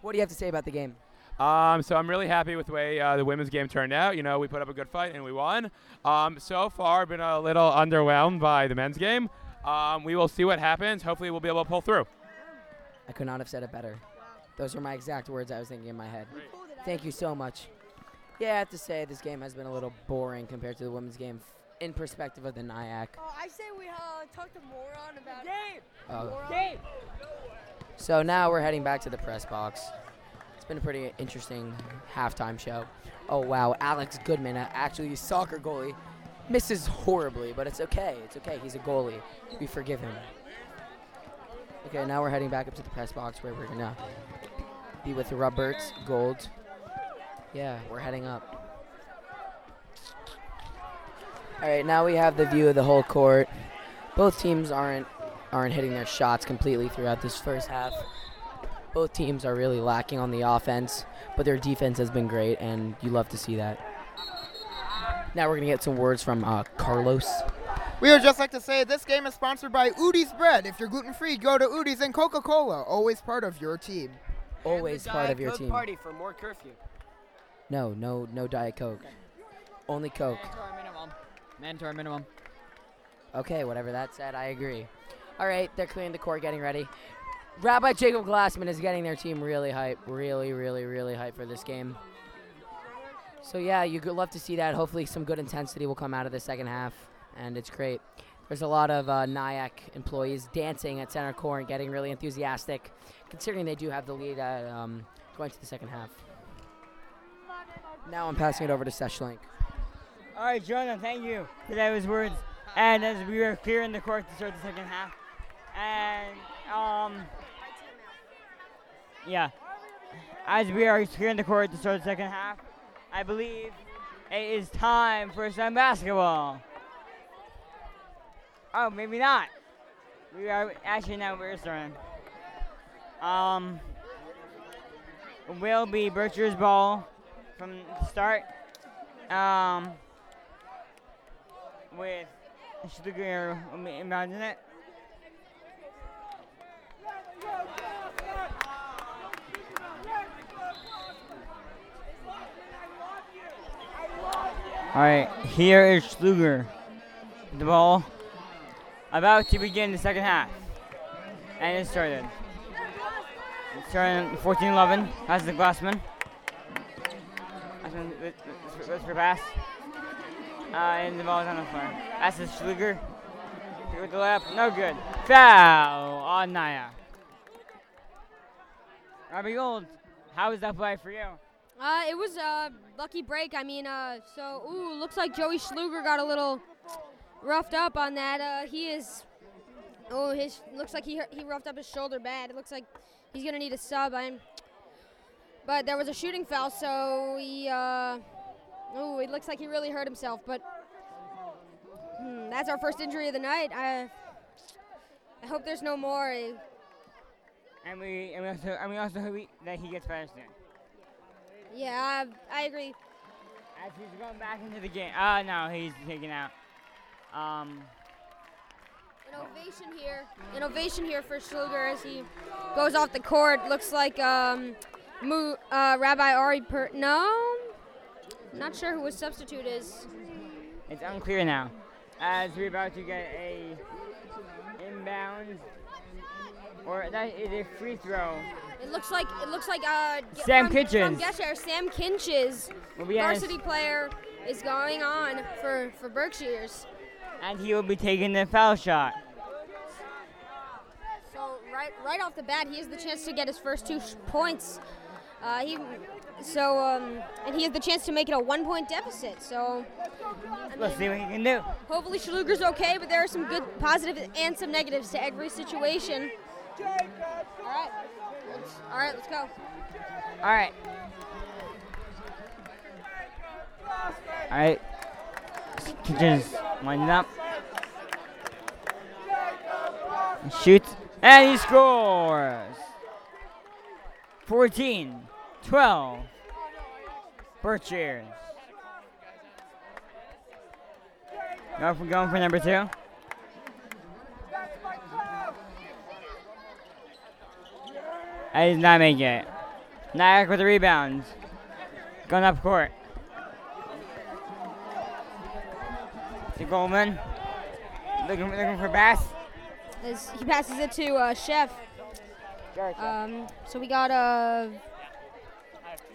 what do you have to say about the game? Um, so I'm really happy with the way uh, the women's game turned out. You know, we put up a good fight and we won. Um, so far, been a little underwhelmed by the men's game. Um, we will see what happens. Hopefully, we'll be able to pull through. I could not have said it better. Those are my exact words I was thinking in my head. Thank you so much. Yeah, I have to say this game has been a little boring compared to the women's game f- in perspective of the Nyack. Oh, I say we uh, talk to Moron about game. Oh. Game. So now we're heading back to the press box. It's been a pretty interesting halftime show. Oh wow, Alex Goodman, uh, actually a soccer goalie, misses horribly, but it's okay. It's okay. He's a goalie. We forgive him. Okay, now we're heading back up to the press box where we're gonna be with Roberts Gold. Yeah, we're heading up. All right, now we have the view of the whole court. Both teams aren't aren't hitting their shots completely throughout this first half. Both teams are really lacking on the offense, but their defense has been great, and you love to see that. Now we're gonna get some words from uh, Carlos. We would just like to say this game is sponsored by Udi's Bread. If you're gluten free, go to Udi's and Coca Cola. Always part of your team. Always part of your team. Party for more curfew. No, no, no Diet Coke. Only Coke. Mandatory minimum. Mandatory minimum. Okay, whatever that said, I agree. All right, they're clearing the court, getting ready. Rabbi Jacob Glassman is getting their team really hype, really, really, really hype for this game. So yeah, you'd love to see that. Hopefully, some good intensity will come out of the second half, and it's great. There's a lot of uh, Nyack employees dancing at center court and getting really enthusiastic, considering they do have the lead at, um, going to the second half. Now I'm passing it over to Seshlink. All right, Jonah, thank you for those words. And as we were clearing the court to start the second half, and um, yeah, as we are clearing the court to start the second half, I believe it is time for some basketball. Oh, maybe not. We are actually now we're starting. Um, will be Berkshire's ball from the start. Um, with Stuttgart imagine it. All right, here is Schluger. The ball about to begin the second half, and it started. It's starting 14-11. Has the Glassman. With for pass. Uh, and the ball is on the floor. That's the Schluger. With the left, no good. Foul on Naya. Robbie Gold, how was that play for you? Uh, it was a lucky break. I mean, uh, so ooh, looks like Joey Schluger got a little roughed up on that. Uh, he is. Oh, his looks like he he roughed up his shoulder bad. It looks like he's gonna need a sub. I'm. But there was a shooting foul, so he. Uh, oh, it looks like he really hurt himself. But hmm, that's our first injury of the night. I. I hope there's no more. And we and we also and we also hope that he gets better soon. Yeah, I, I agree. As he's going back into the game. Uh no, he's taken out. Um. An ovation here. An ovation here for Schluger as he goes off the court. Looks like um, Mu, uh, Rabbi Ari per. No, not sure who his substitute is. It's unclear now. As we're about to get a inbound, or that is a free throw It looks like it looks like uh Sam from, Kitchens. from Gesher, Sam Kinches, Will be on varsity player, is going on for for Berkshires. And he will be taking the foul shot. So right right off the bat, he has the chance to get his first two sh- points. Uh, he so um, and he has the chance to make it a one point deficit. So I Let's see what he can do. hopefully Schluger's okay, but there are some good positives and some negatives to every situation. All right, let's, all right, let's go. All right. All right. Kitchens lining up. Shoots and he scores. 14, 12. Berkshires. we're going for number two. And he's not make it. Nyack with the rebound. Going up court. To Goldman. Looking, looking for Bass. As he passes it to uh, Sheff. Um, so we got uh,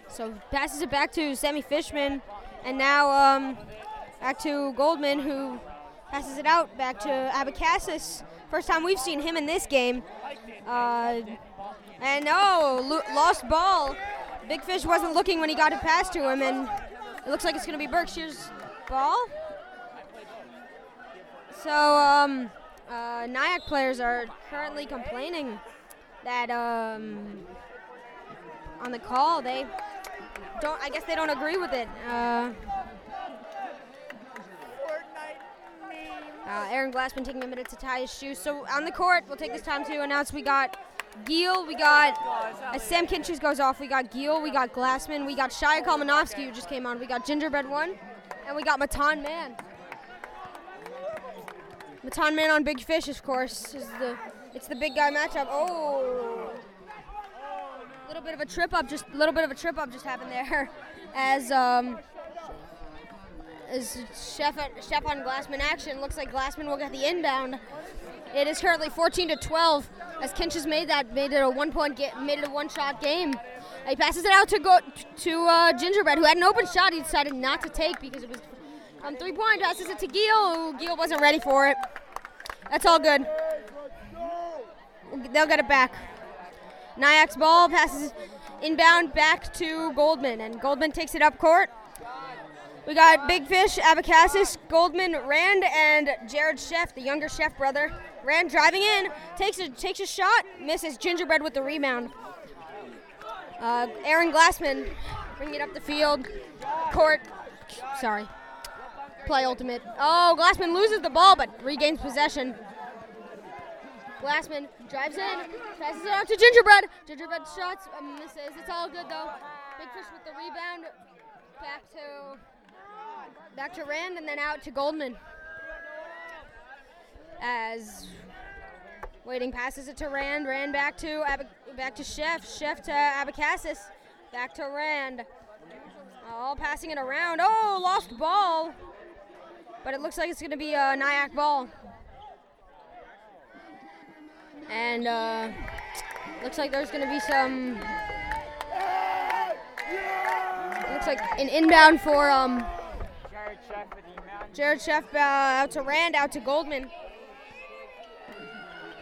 so passes it back to Sammy Fishman, and now um, back to Goldman who passes it out back to Abacassis. First time we've seen him in this game. Uh, and oh, lo- lost ball. Big Fish wasn't looking when he got it passed to him, and it looks like it's going to be Berkshire's ball. So, um, uh, Nyack players are currently complaining that um, on the call they don't. I guess they don't agree with it. Uh, uh, Aaron Glassman taking a minute to tie his shoes. So on the court, we'll take this time to announce we got Giel, we got as Sam Kinches goes off, we got Giel, we got Glassman, we got Shia Kalmanovsky who just came on, we got Gingerbread One, and we got Matan Man. Matan Man on Big Fish, of course, is the it's the big guy matchup. Oh, a little bit of a trip up, just a little bit of a trip up just happened there, as um as Sheff Sheff on Glassman action. Looks like Glassman will get the inbound. It is currently 14 to 12 as Kinch has made that made it a one point ga- made it a one shot game. He passes it out to go to uh, Gingerbread, who had an open shot. He decided not to take because it was on three point. Passes it to Gil, Gil wasn't ready for it. That's all good. They'll get it back. Nyack's ball passes inbound back to Goldman, and Goldman takes it up court. We got Big Fish, Abacassis, Goldman, Rand, and Jared Sheff, the younger Sheff brother. Rand driving in, takes a takes a shot, misses. Gingerbread with the rebound. Uh, Aaron Glassman bringing it up the field, court. Sorry, play ultimate. Oh, Glassman loses the ball but regains possession. Glassman drives in, passes it out to Gingerbread. Gingerbread shots, uh, misses. It's all good though. Big Fish with the rebound. Back to back to Rand and then out to Goldman. As waiting passes it to Rand. Rand back to Ab- back to Sheff. Sheff to Abacassis. Back to Rand. All passing it around. Oh, lost ball. But it looks like it's going to be a Nyack ball. And uh, looks like there's going to be some. Looks like an inbound for um, Jared Sheff uh, out to Rand, out to Goldman.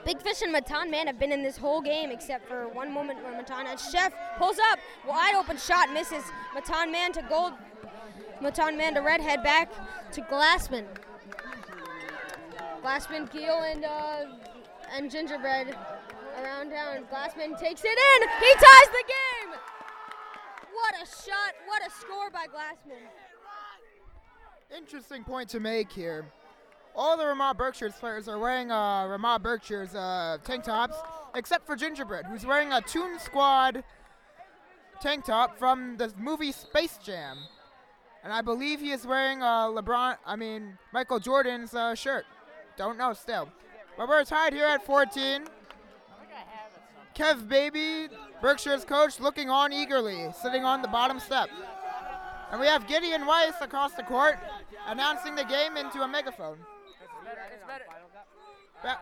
Big Fish and Matan Man have been in this whole game except for one moment where Matan and Sheff pulls up, wide open shot misses. Matan Man to Gold, Matan Man to Redhead back to Glassman. Glassman, Keel, and uh, and Gingerbread around town. Glassman takes it in. He ties the game. What a shot! What a score by Glassman. Interesting point to make here. All the Ramah Berkshires players are wearing uh, Ramah Berkshire's uh, tank tops, except for Gingerbread, who's wearing a Toon Squad tank top from the movie Space Jam. And I believe he is wearing a LeBron, I mean, Michael Jordan's uh, shirt. Don't know still. But we're tied here at 14. Kev Baby, Berkshire's coach, looking on eagerly, sitting on the bottom step. And we have Gideon Weiss across the court announcing the game into a megaphone. Ba-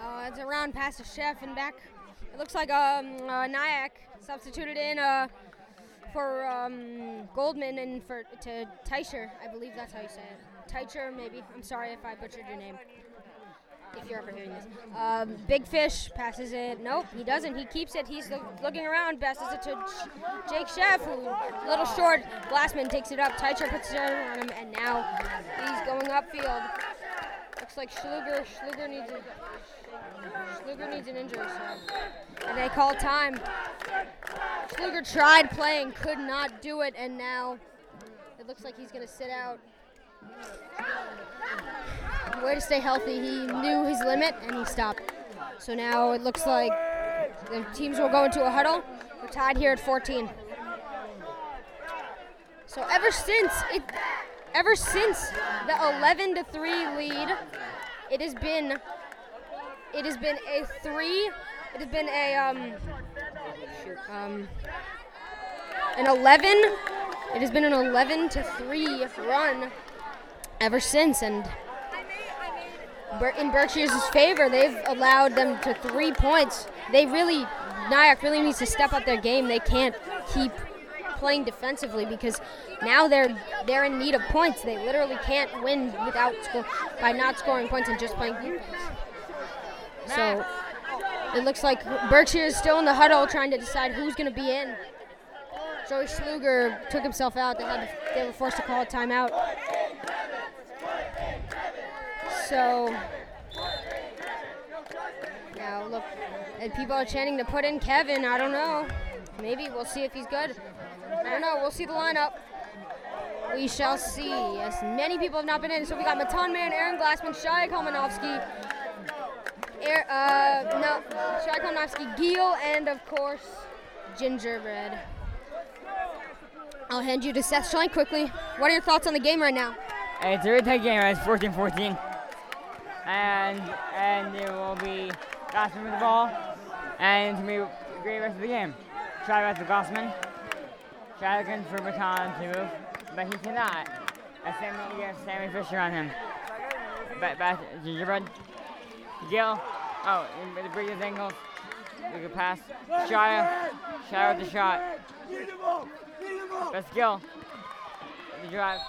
Oh, it's around past the Sheff and back it looks like um, uh, Nyack substituted in uh, for um, Goldman and for to Teicher. I believe that's how you say it. Teicher, maybe. I'm sorry if I butchered your name. If you're ever hearing this, um, Big Fish passes it. Nope, he doesn't. He keeps it. He's loo- looking around, passes it to Jake Sheff, who little short. Glassman takes it up. Teicher puts it on him, and now he's going upfield. Looks like Schluger. Schluger needs a Schluger needs an injury, so and they call time. Schluger tried playing, could not do it, and now it looks like he's gonna sit out. Way to stay healthy. He knew his limit and he stopped. So now it looks like the teams will go into a huddle. We're tied here at 14. So ever since it, ever since the 11 to 3 lead, it has been, it has been a three, it has been a um, um, an 11. It has been an 11 to 3 run ever since, and in Berkshire's favor, they've allowed them to three points. They really, Nyack really needs to step up their game. They can't keep playing defensively because now they're they're in need of points. They literally can't win without sco- by not scoring points and just playing defense. So it looks like Berkshire is still in the huddle trying to decide who's going to be in. Joey Schluger took himself out. They had to, they were forced to call a timeout. So now look, and people are chanting to put in Kevin. I don't know. Maybe we'll see if he's good. I don't know. We'll see the lineup. We shall see. Yes, many people have not been in. So we got Matan Man, Aaron Glassman, Shai Kalmanovsky, Air, uh, no, Shai Kalmanovsky, Gil, and of course Gingerbread. I'll hand you to Seth Shine quickly. What are your thoughts on the game right now? It's a really tight game. It's 14-14, and and it will be Glassman with the ball, and it's gonna be a great rest of the game. Try back to Glassman. For Baton to move, but he cannot. As Sammy, you have Sammy Fisher on him. Back, gingerbread. Gil. Oh, the break his ankles. We could pass. Shia. Shia with the shot. That's Gil. The drive.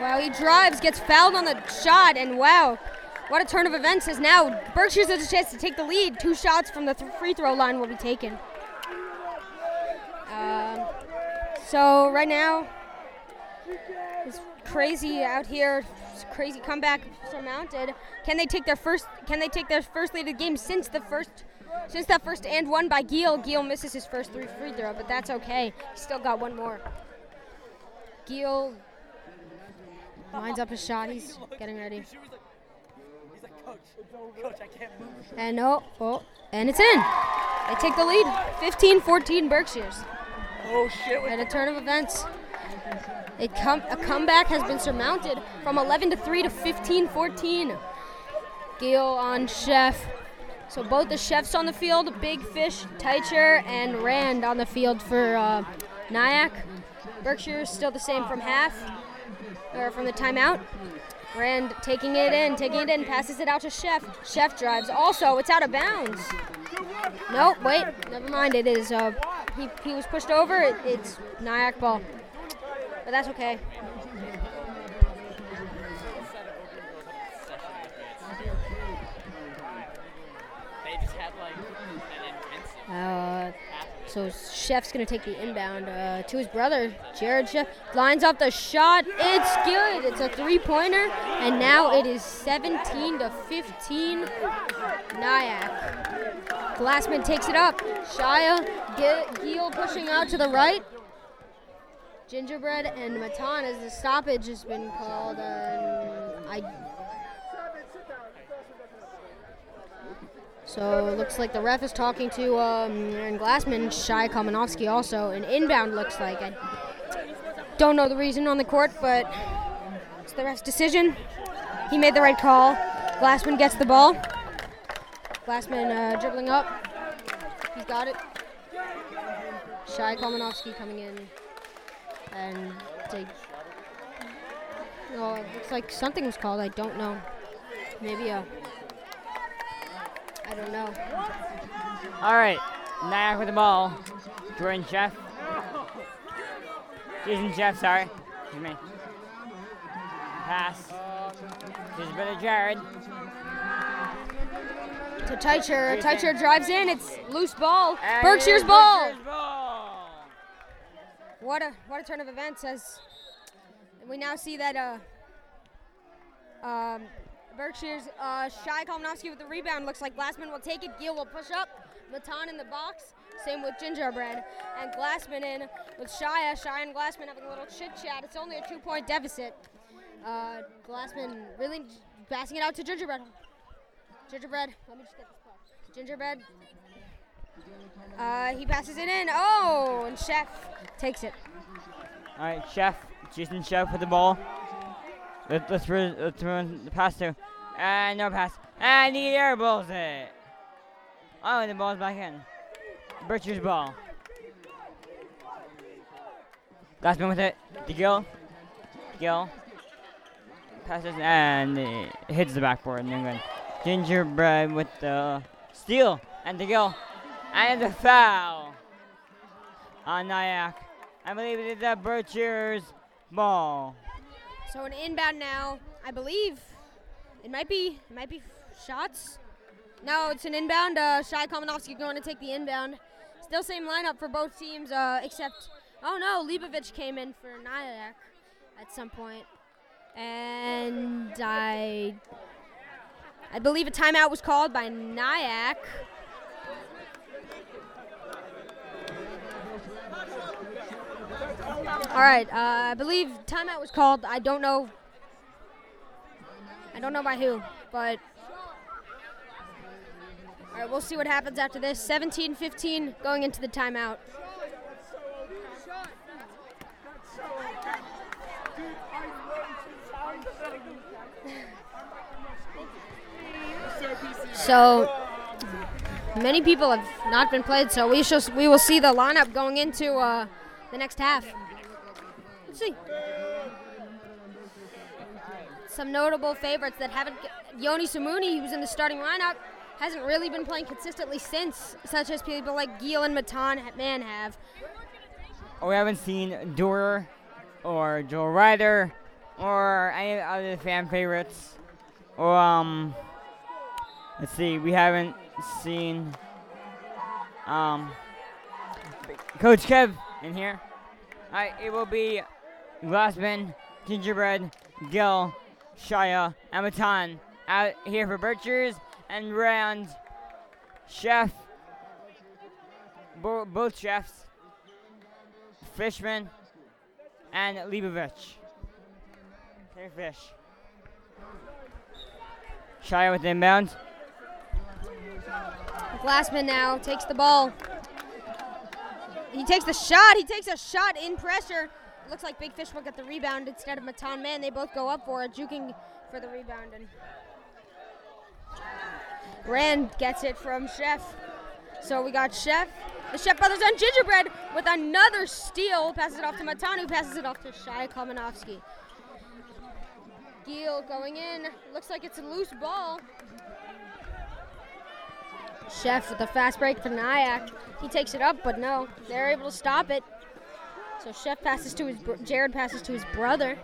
Wow, he drives, gets fouled on the shot, and wow, what a turn of events is now. Berkshire's has a chance to take the lead. Two shots from the th- free throw line will be taken. So right now, it's crazy out here. Crazy comeback surmounted. Can they take their first? Can they take their first lead of the game since the first? Since that first and one by Gil, Gil misses his first three free throw, but that's okay. He's still got one more. Gil lines up his shot. He's getting ready. And oh, oh, and it's in. They take the lead. 15-14 Berkshires. Oh shit. And a turn of events. A, com- a comeback has been surmounted from 11 to 3 to 15-14. Gil on Sheff. So both the Sheffs on the field, Big Fish, Teicher, and Rand on the field for uh, Nyack. Berkshire is still the same from half, or from the timeout. Rand taking it in, taking it in, passes it out to Sheff. Sheff drives. Also, it's out of bounds. Nope, wait, never mind. It is. Uh, he, he was pushed over. It, it's Nyack ball, but that's okay. They just had like an intensive. Uh, so Sheff's gonna take the inbound uh, to his brother, Jared Sheff. Lines up the shot. It's good. It's a three-pointer, and now it is 17 to 15. Nyack. Glassman takes it up. Shia Ge- Gil pushing out to the right. Gingerbread and Matan as the stoppage has been called. Uh, I So it looks like the ref is talking to um, Aaron Glassman, Shai Kalmanovsky also. An inbound looks like. I don't know the reason on the court, but it's the ref's decision. He made the right call. Glassman gets the ball. Glassman uh, dribbling up. He's got it. Shai Kalmanovsky coming in. And they. Oh, it looks like something was called. I don't know. Maybe a. I don't know. All right. Nyack with the ball. Jordan Jeff. Jason Jeff, sorry. Excuse me. Pass. This is better Jared. To Teicher. Teicher drives in. It's loose ball. And Berkshire's ball. Berkshire's ball. What a what a turn of events as we now see that uh, um, Berkshire's uh, Shy Kalmanovsky with the rebound. Looks like Glassman will take it. Gill will push up. Matan in the box. Same with Gingerbread. And Glassman in with Shia. Shia and Glassman having a little chit chat. It's only a two point deficit. Uh, Glassman really passing it out to Gingerbread. Gingerbread, let me just get this. Gingerbread. Uh, he passes it in. Oh, and Sheff takes it. All right, Sheff. Jason Sheff with the ball. Let, let's, run, let's run the pass to. And no pass. And he airballs it. Oh, and the ball's back in. Berkshire's ball. Glassman with it. To Gill. Gill. Passes and it hits the backboard. And then. Gingerbread with the steal. And the Gill. And the foul. On Nyack. I believe it is the Berkshire's ball. So an inbound now, I believe. It might be. It might be shots. No, it's an inbound. Uh, Shai Kalmanovsky going to take the inbound. Still same lineup for both teams, uh, except oh no, Leibovich came in for Nyack at some point, and I I believe a timeout was called by Nyack. All right, uh, I believe timeout was called. I don't know. I don't know by who, but all right, we'll see what happens after this. 17-15 going into the timeout. So many people have not been played, so we shall we will see the lineup going into uh, the next half. Some notable favorites that haven't. Yoni Samuni, who's in the starting lineup, hasn't really been playing consistently since, such as people like Gil and Matan Man have. We haven't seen Durer or Joel Ryder or any other fan favorites. Or um, let's see, we haven't seen um Coach Kev in here. Alright, it will be Glassman, Gingerbread, Gil, Shia, and Matan out here for Berkshires and Rand. Sheff, bo- both Sheffs, Fishman, and Leibovich. Here, Fish. Shia with the inbound. Glassman now takes the ball. He takes the shot. He takes a shot in pressure. Looks like Big Fish will get the rebound instead of Matan Man. They both go up for it, juking for the rebound. And Rand gets it from Sheff. So we got Sheff, the Sheff brothers on Gingerbread with another steal. Passes it off to Matan, who passes it off to Shai Kalmanovsky. Giel going in. Looks like it's a loose ball. Sheff with a fast break for Nyack. He takes it up, but no, they're able to stop it. So Sheff passes to his, Jared passes to his brother.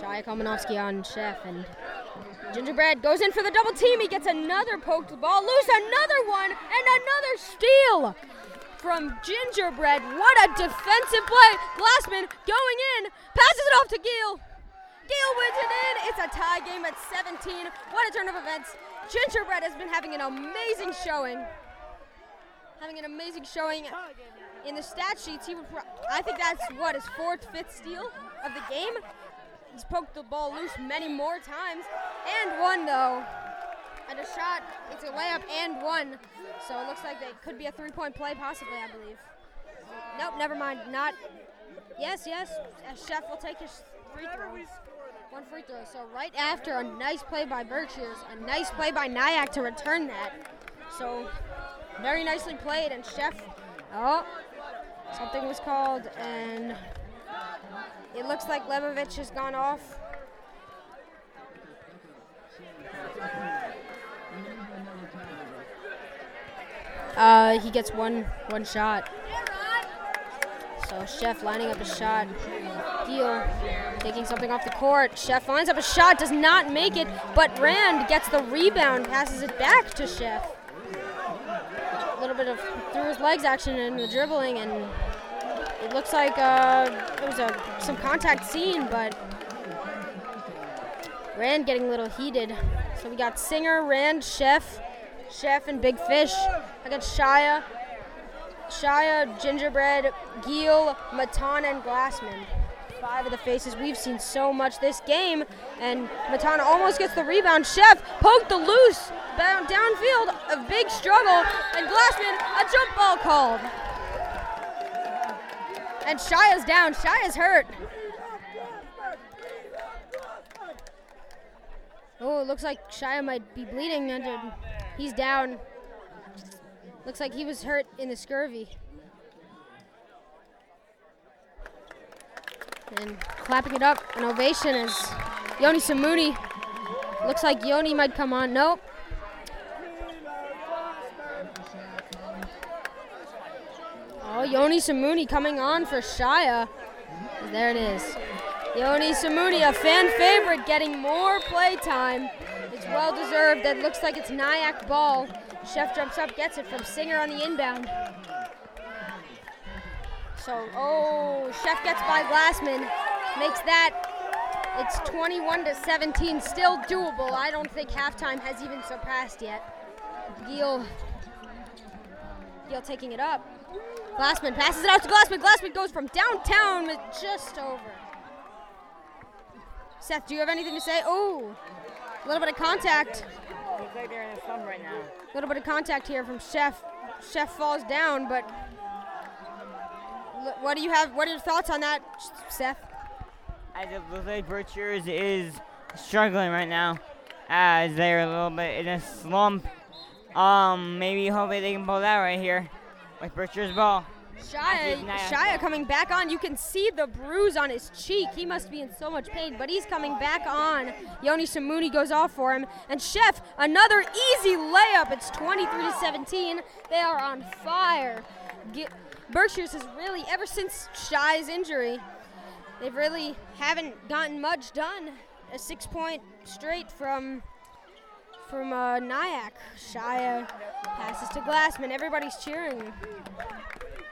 Shia Kalmanovsky on Sheff, and Gingerbread goes in for the double team. He gets another poked ball, loose, another one, and another steal from Gingerbread. What a defensive play. Glassman going in, passes it off to Gill. Gill wins it in. It's a tie game at 17. What a turn of events. Gingerbread has been having an amazing showing. Having an amazing showing in the stat sheets. He would, pro- I think that's what his fourth, fifth steal of the game. He's poked the ball loose many more times, and one though. And a shot. It's a layup and one. So it looks like it could be a three-point play, possibly. I believe. Nope, never mind. Not. Yes, yes. Sheff will take his free throw. One free throw. So right after a nice play by Berkshires, a nice play by Nyack to return that. So very nicely played, and Sheff. Oh, something was called, and it looks like Lebovich has gone off. Uh, he gets one one shot. So Sheff lining up a shot. Deal taking something off the court. Sheff lines up a shot, does not make it, but Rand gets the rebound, passes it back to Sheff. A little bit of through his legs action and the dribbling, and it looks like uh, there was a some contact seen, but Rand getting a little heated. So we got Singer, Rand, Sheff, Sheff, and Big Fish. I got Shia, Shia, Gingerbread, Geel, Matan, and Glassman. Five of the faces we've seen so much this game, and Matana almost gets the rebound. Sheff poked the loose down downfield, a big struggle, and Glassman a jump ball called. And Shia's down. Shia's hurt. Oh, it looks like Shia might be bleeding. He's down. Looks like he was hurt in the scurvy. And clapping it up, an ovation as Yoni Samuni. Looks like Yoni might come on. Nope. Oh, Yoni Samuni coming on for Shia. There it is. Yoni Samuni, a fan favorite, getting more play time. It's well deserved. That looks like it's Nyack ball. Sheff jumps up, gets it from Singer on the inbound. So, oh, Sheff gets by Glassman, makes that. It's 21 to 17, still doable. I don't think halftime has even surpassed yet. Geel, Geel taking it up. Glassman passes it out to Glassman. Glassman goes from downtown with just over. Seth, do you have anything to say? Oh, a little bit of contact. Looks like they're in a slump right now. A little bit of contact here from Sheff. Sheff falls down, but what do you have? What are your thoughts on that, Seth? As like Berkshires is struggling right now, as they're a little bit in a slump. Um, maybe hopefully they can pull that right here with Berkshire's ball. Shia, Shia coming back on. You can see the bruise on his cheek. He must be in so much pain, but he's coming back on. Yoni Samuni goes off for him. And Sheff, another easy layup. It's 23 to 17. They are on fire. Ge- Berkshire's has really, ever since Shia's injury, they've really haven't gotten much done. A six point straight from from uh, Nyack. Shia passes to Glassman. Everybody's cheering.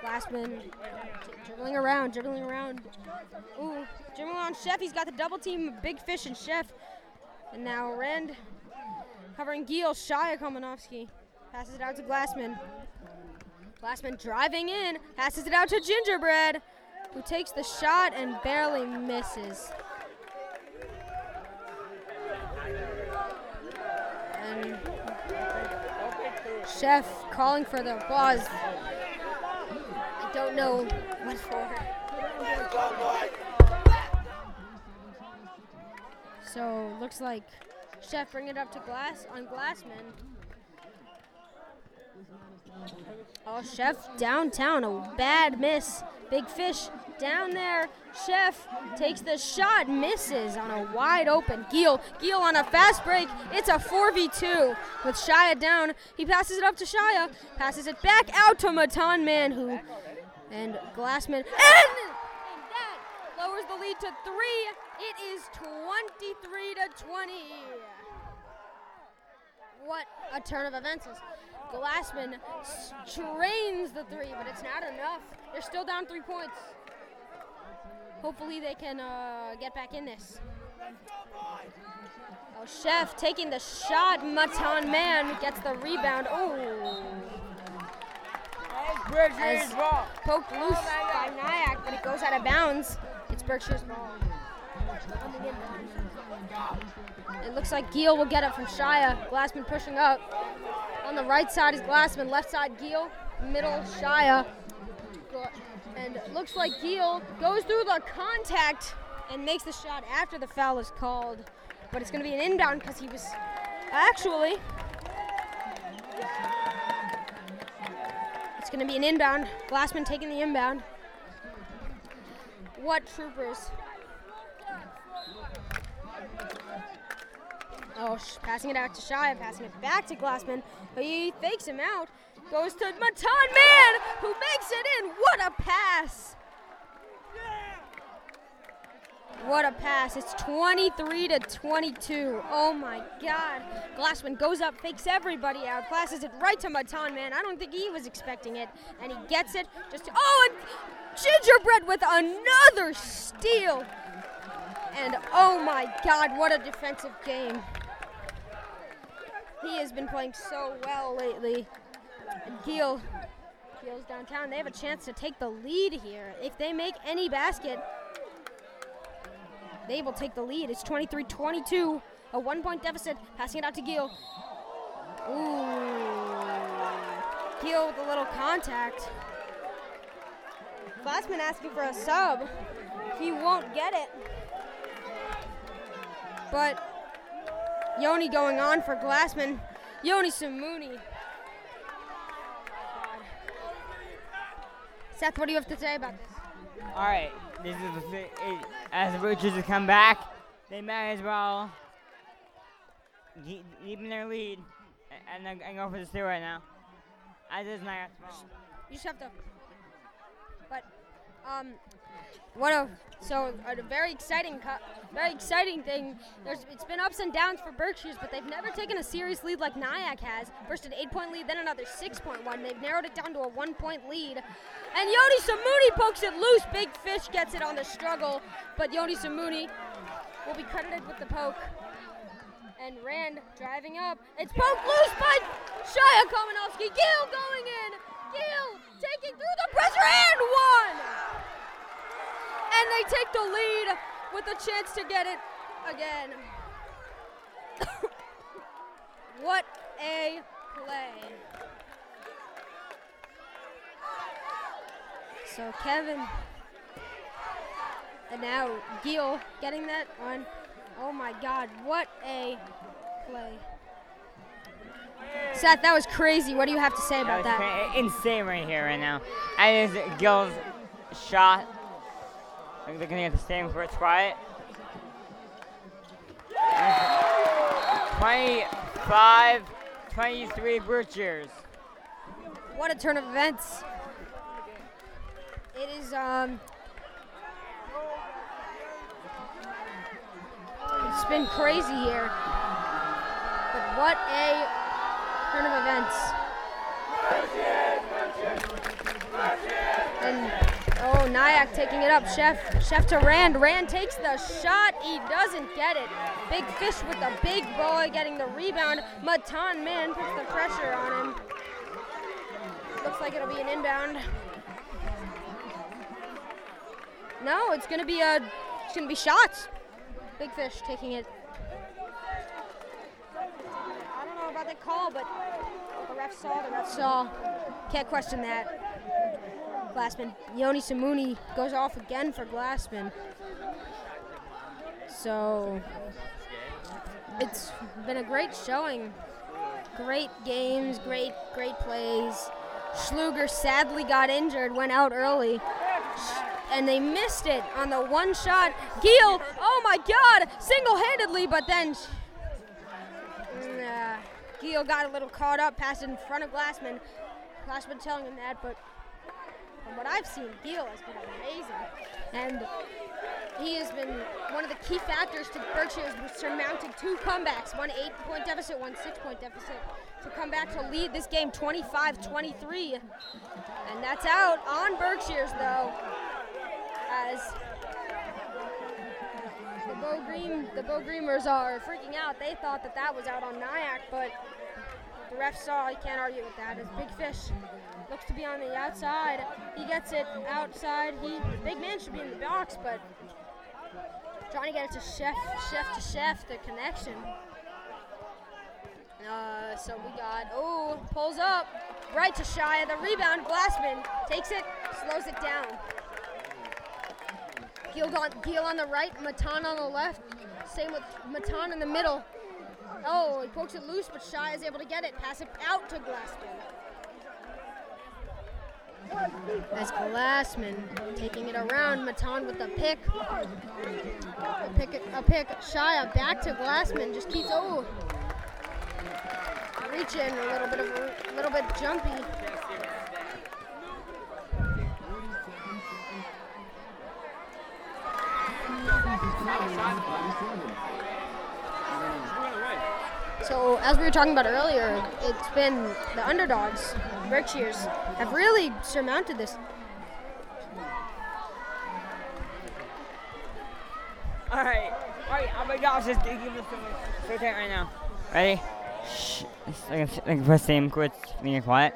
Glassman dribbling around, dribbling around. Ooh, dribbling on Sheff. He's got the double team Big Fish and Sheff. And now Rand covering Geel. Shia Kalmanovsky passes it out to Glassman. Glassman driving in, passes it out to Gingerbread, who takes the shot and barely misses. And Sheff calling for the applause. I don't know what for. So looks like Sheff bring it up to Glass on Glassman. Oh, Sheff downtown, a bad miss. Big Fish down there. Sheff takes the shot, misses on a wide open. Geel, Geel on a fast break. It's a 4v2 with Shia down. He passes it up to Shia, passes it back out to Matan Man, who and Glassman, and, lowers the lead to three. It is 23 to 20. What a turn of events is. Glassman strains the three, but it's not enough. They're still down three points. Hopefully they can uh, get back in this. Oh, Sheff taking the shot. Matan Man gets the rebound. Oh. As poked loose by Nyack, but it goes out of bounds. It's Berkshire's ball. It looks like Giel will get it from Shia. Glassman pushing up. On the right side is Glassman, left side Giel, middle Shia. And looks like Giel goes through the contact and makes the shot after the foul is called. But it's going to be an inbound because he was actually. It's going to be an inbound. Glassman taking the inbound. What troopers? Oh, passing it out to Shia, passing it back to Glassman. He fakes him out. Goes to Matan Man, who makes it in. What a pass! What a pass. It's 23 to 22. Oh my god. Glassman goes up, fakes everybody out, passes it right to Matan Man. I don't think he was expecting it. And he gets it just Oh, and Gingerbread with another steal. And oh my god, what a defensive game. He has been playing so well lately. And Geel, Geel's downtown. They have a chance to take the lead here. If they make any basket, they will take the lead. It's 23 22, a one point deficit. Passing it out to Geel. Ooh. Geel with a little contact. Glassman asking for a sub. He won't get it. But Yoni going on for Glassman. Yoni Samuni. Seth, what do you have to say about this? All right, this is the thi- it, as the Roaches have come back, they might as well keep, keeping their lead and, and, and go for the steal right now. As is Niagara Falls. You just have to. But, um, what a so a very exciting, very exciting thing. There's it's been ups and downs for Berkshires, but they've never taken a series lead like Nyack has. First an eight-point lead, then another six-point one. They've narrowed it down to a one-point lead. And Yoni Samuni pokes it loose. Big Fish gets it on the struggle, but Yoni Samuni will be credited with the poke. And Rand driving up. It's poked loose by Shia Kalmanovsky. Gill going in. Gill taking through the pressure and one. And they take the lead with a chance to get it again. what a play. So Kevin and now Gil getting that one. Oh my God, what a play. Seth, that was crazy. What do you have to say about That that? was cra- insane right here, right now. And is Gil's shot. They're gonna get the same for quiet. 25, 23 Berkshires. What a turn of events. It is um It's been crazy here. But what a turn of events. And Nyack taking it up. Sheff Sheff to Rand. Rand takes the shot. He doesn't get it. Big fish with the big boy getting the rebound. Matan man puts the pressure on him. Looks like it'll be an inbound. No, it's gonna be a it's gonna be shots. Big fish taking it. I don't know about the call, but the ref saw, the ref saw. Can't question that. Glassman. Yoni Samuni goes off again for Glassman. So it's been a great showing. Great games, great, great plays. Schluger sadly got injured, went out early. And they missed it on the one shot. Geel, oh my God, single handedly, but then Nah, Geel got a little caught up, passed it in front of Glassman. Glassman telling him that, but from what I've seen, Geel has been amazing. And he has been one of the key factors to Berkshire's surmounting two comebacks one eight point deficit, one six point deficit to come back to lead this game 25 23. And that's out on Berkshire's, though, as the Bo Green, the Bo Greeners are freaking out. They thought that that was out on Nyack, but the ref saw. He can't argue with that. As Big Fish looks to be on the outside, he gets it outside. He, big man should be in the box, but trying to get it to Sheff, Sheff to Sheff, the connection. Uh, so we got, oh, pulls up, right to Shia, the rebound, Glassman takes it, slows it down. Gil on, Gil on the right, Matan on the left, same with Matan in the middle. Oh, he pokes it loose, but Shia is able to get it, pass it out to Glassman. As Glassman taking it around, Matan with the pick. A pick, a pick, Shia back to Glassman, just keeps, oh. Reaching, a little bit of, a little bit jumpy. So as we were talking about earlier, it's been the underdogs, Berkshires, have really surmounted this. All right. All right. Oh my gosh, just give us so tight right now. Ready? Shh. Just Like, like first name, quit being quiet.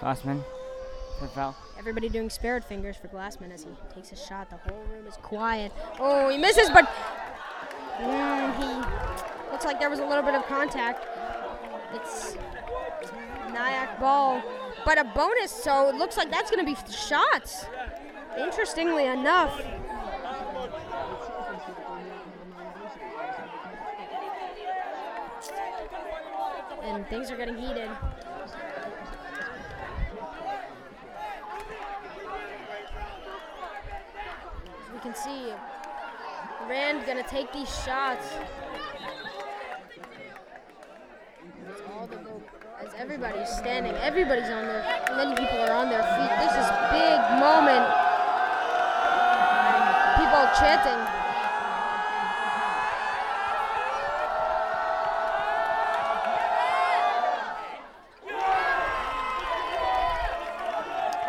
Glassman. Foul. Everybody doing spared fingers for Glassman as he takes a shot. The whole room is quiet. Oh, he misses, but mm, he looks like there was a little bit of contact. It's Nyack ball, but a bonus, so it looks like that's going to be shots. Interestingly enough. And things are getting heated. As we can see, Rand gonna take these shots. It's all the vote. As everybody's standing, everybody's on their, many people are on their feet. This is big moment. People chanting.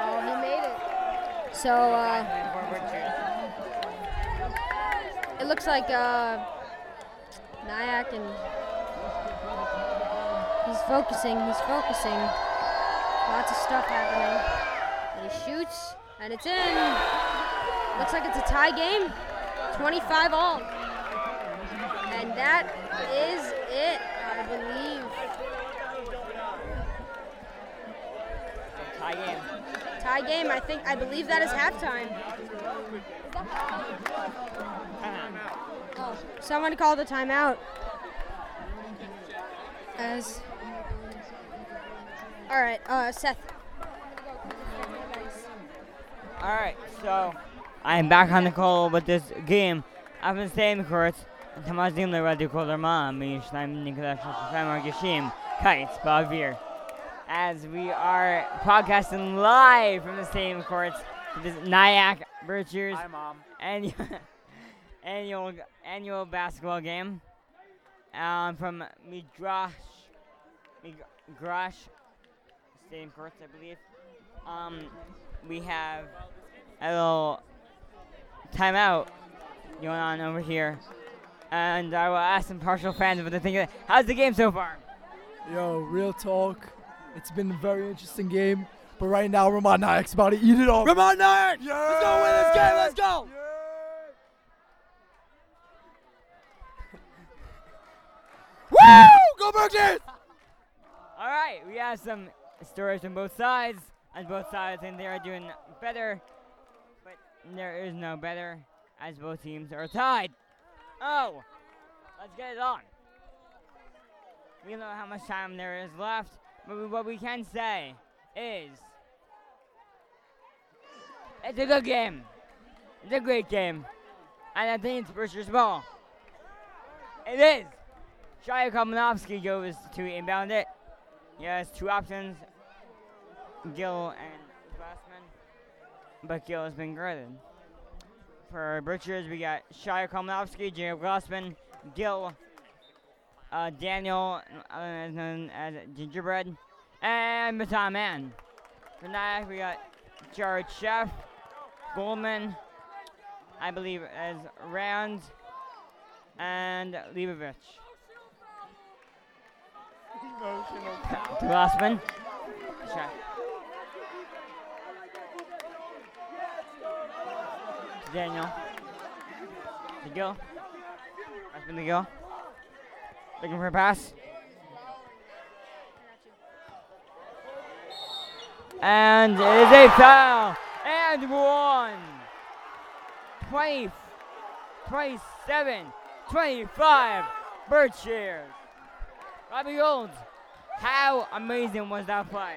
Oh, he made it. So, uh, it looks like uh, Nyack and focusing, he's focusing. Lots of stuff happening. And he shoots, and it's in. Looks like it's a tie game. 25 all. And that is it, I believe. Tie game. Tie game, I think, I believe that is halftime. Oh, someone called a timeout. As. All right, uh, Seth. All right. So I am back on the call with this game. Auf dem Stadium Court. Tamazim Radio Kolarma. Mi Shnaim Nicolas Shafamar Gishim. Kites Bavir. As we are podcasting live from the stadium courts this Nyack Virtues Hi, Mom. annual annual annual basketball game um, from Midrash Midrash Stadium Courts, I believe. Um, we have a little timeout going on over here, and I will ask some partial fans what they think. of it. How's the game so far? Yo, real talk. It's been a very interesting game. But right now, Ramon Nyack's about to eat it all. Ramon Nyack! Yeah! Let's go win this game. Let's go! Woo! Go Berkshires! All right, we have some stories on both sides, and both sides think they are doing better, but there is no better, as both teams are tied. Oh, let's get it on. We don't know how much time there is left, but what we can say is it's a good game. It's a great game, and I think it's Berkshire's ball. It is. Shia Kalmanovsky goes to inbound it. He has two options, Gill and Glassman, but Gill has been guarded. For Berkshires, we got Shia Kalmanovsky, Jacob Glassman, Gill, uh, Daniel, uh, as known as Gingerbread, and Matan Man. For Nyack, we got Jared Sheff, Goldman, I believe as Rand, and Leibovich. Glassman. Daniel. To Gill. Glassman to Gill. Looking for a pass. And it is a foul. And one. 20, 27, 25. Berkshire. Robbie Olds, how amazing was that play?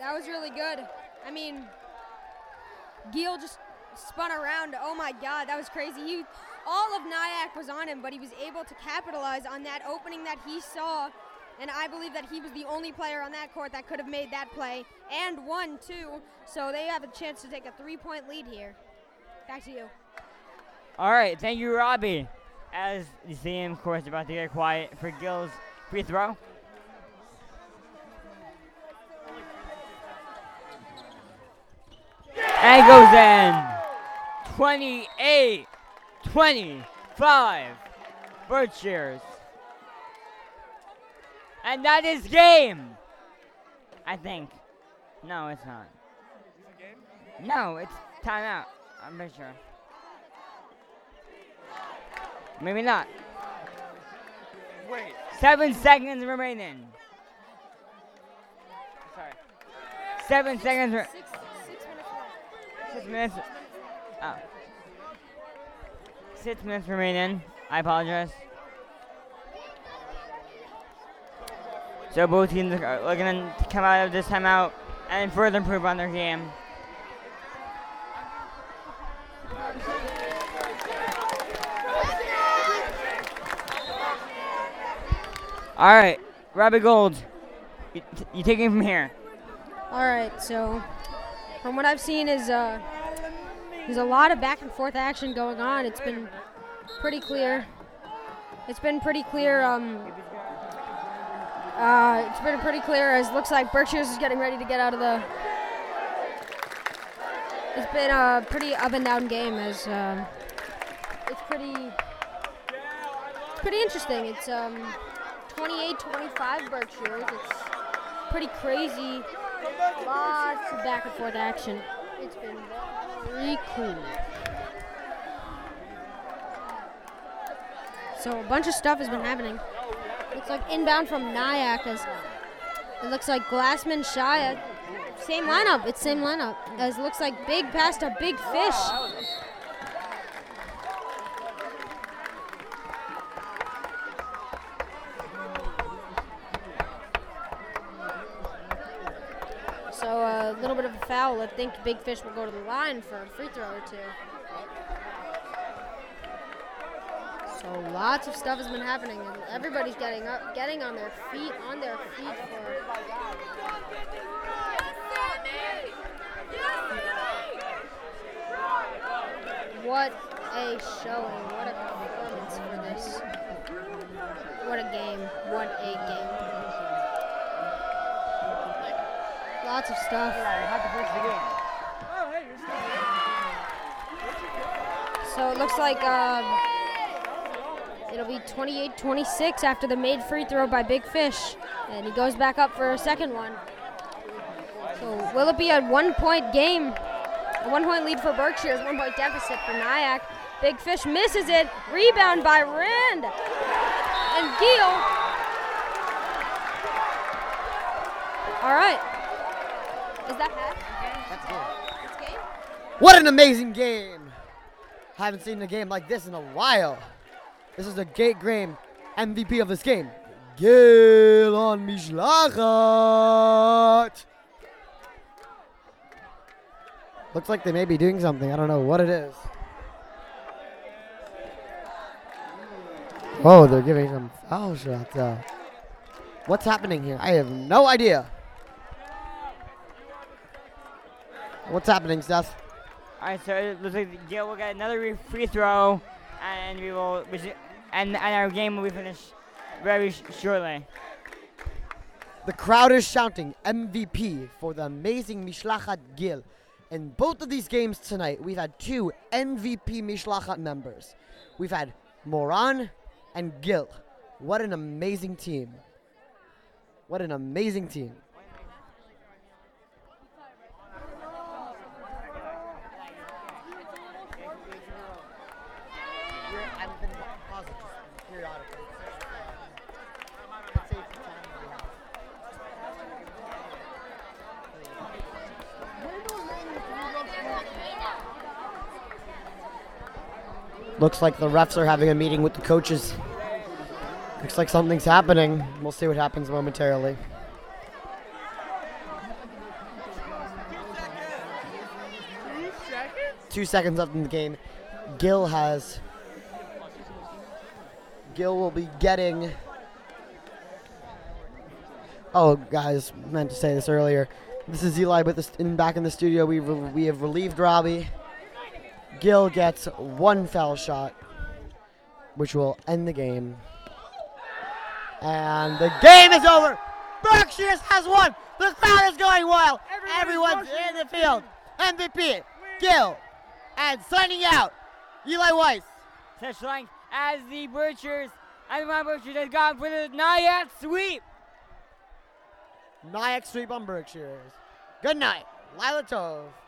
That was really good. I mean, Gil just spun around. Oh my God, that was crazy. He, all of Nyack was on him, but he was able to capitalize on that opening that he saw. And I believe that he was the only player on that court that could have made that play and won too. So they have a chance to take a three-point lead here. Back to you. All right, thank you, Robbie. As the of course, about to get quiet for Gill's free throw. And goes in. 28 25 Berkshires. And that is game. I think. No, it's not. No, it's timeout. I'm pretty sure. Maybe not. Wait. Seven seconds remaining. Sorry. Seven seconds. Re- six minutes. Oh. Six minutes remaining. I apologize. So both teams are looking to come out of this timeout and further improve on their game. All right, Robbie Gold, you, you take it from here. All right, so from what I've seen is uh, there's a lot of back and forth action going on. It's been pretty clear. It's been pretty clear. Um, uh, it's been pretty clear as looks like Berkshire's is getting ready to get out of the. It's been a pretty up and down game as um, it's pretty. It's pretty interesting. It's um, 28-25 Berkshires. It's pretty crazy. Lots of back and forth action. It's been very cool. So a bunch of stuff has been happening. Looks like inbound from Nyack as it looks like Glassman Shia. Same lineup. It's same lineup. As looks like big pass to big fish. So a little bit of a foul. I think Big Fish will go to the line for a free throw or two. So lots of stuff has been happening, and everybody's getting up, getting on their feet, on their feet for. What a showing! What a performance for this! What a game! What a game! Lots of stuff. So it looks like um, it'll be 28-26 after the made free throw by Big Fish, and he goes back up for a second one. So will it be a one-point game? A one-point lead for Berkshire's one-point deficit for Nyack. Big Fish misses it. Rebound by Rand and Giel. All right. Is that half? That's good. What an amazing game! I Haven't seen a game like this in a while. This is the Gate Game MVP of this game. Gil on Mishlachat. Looks like they may be doing something. I don't know what it is. Oh, they're giving some foul shots. Uh, what's happening here? I have no idea. What's happening, Seth? All right, so it looks like Gil will get another free throw, and we will, and, and our game will be finished very sh- shortly. The crowd is shouting MVP for the amazing Mishlachat Gil. In both of these games tonight, we've had two MVP Mishlachat members. We've had Moran and Gil. What an amazing team. What an amazing team. Looks like the refs are having a meeting with the coaches. Looks like something's happening. We'll see what happens momentarily. Two seconds left in the game. Gil has. Gil will be getting. Oh, guys, meant to say this earlier. This is Eli, but in, back in the studio, we we have relieved Robbie. Gill gets one foul shot, which will end the game. And the game is over. Berkshires has won. The crowd is going wild. Everyone's in the field. MVP, Gill, and signing out, Eli Weiss. Touch line as the Berkshires, as my Berkshires has gone for the Nyack sweep. Nyack sweep on Berkshires. Good night. Lila Tove.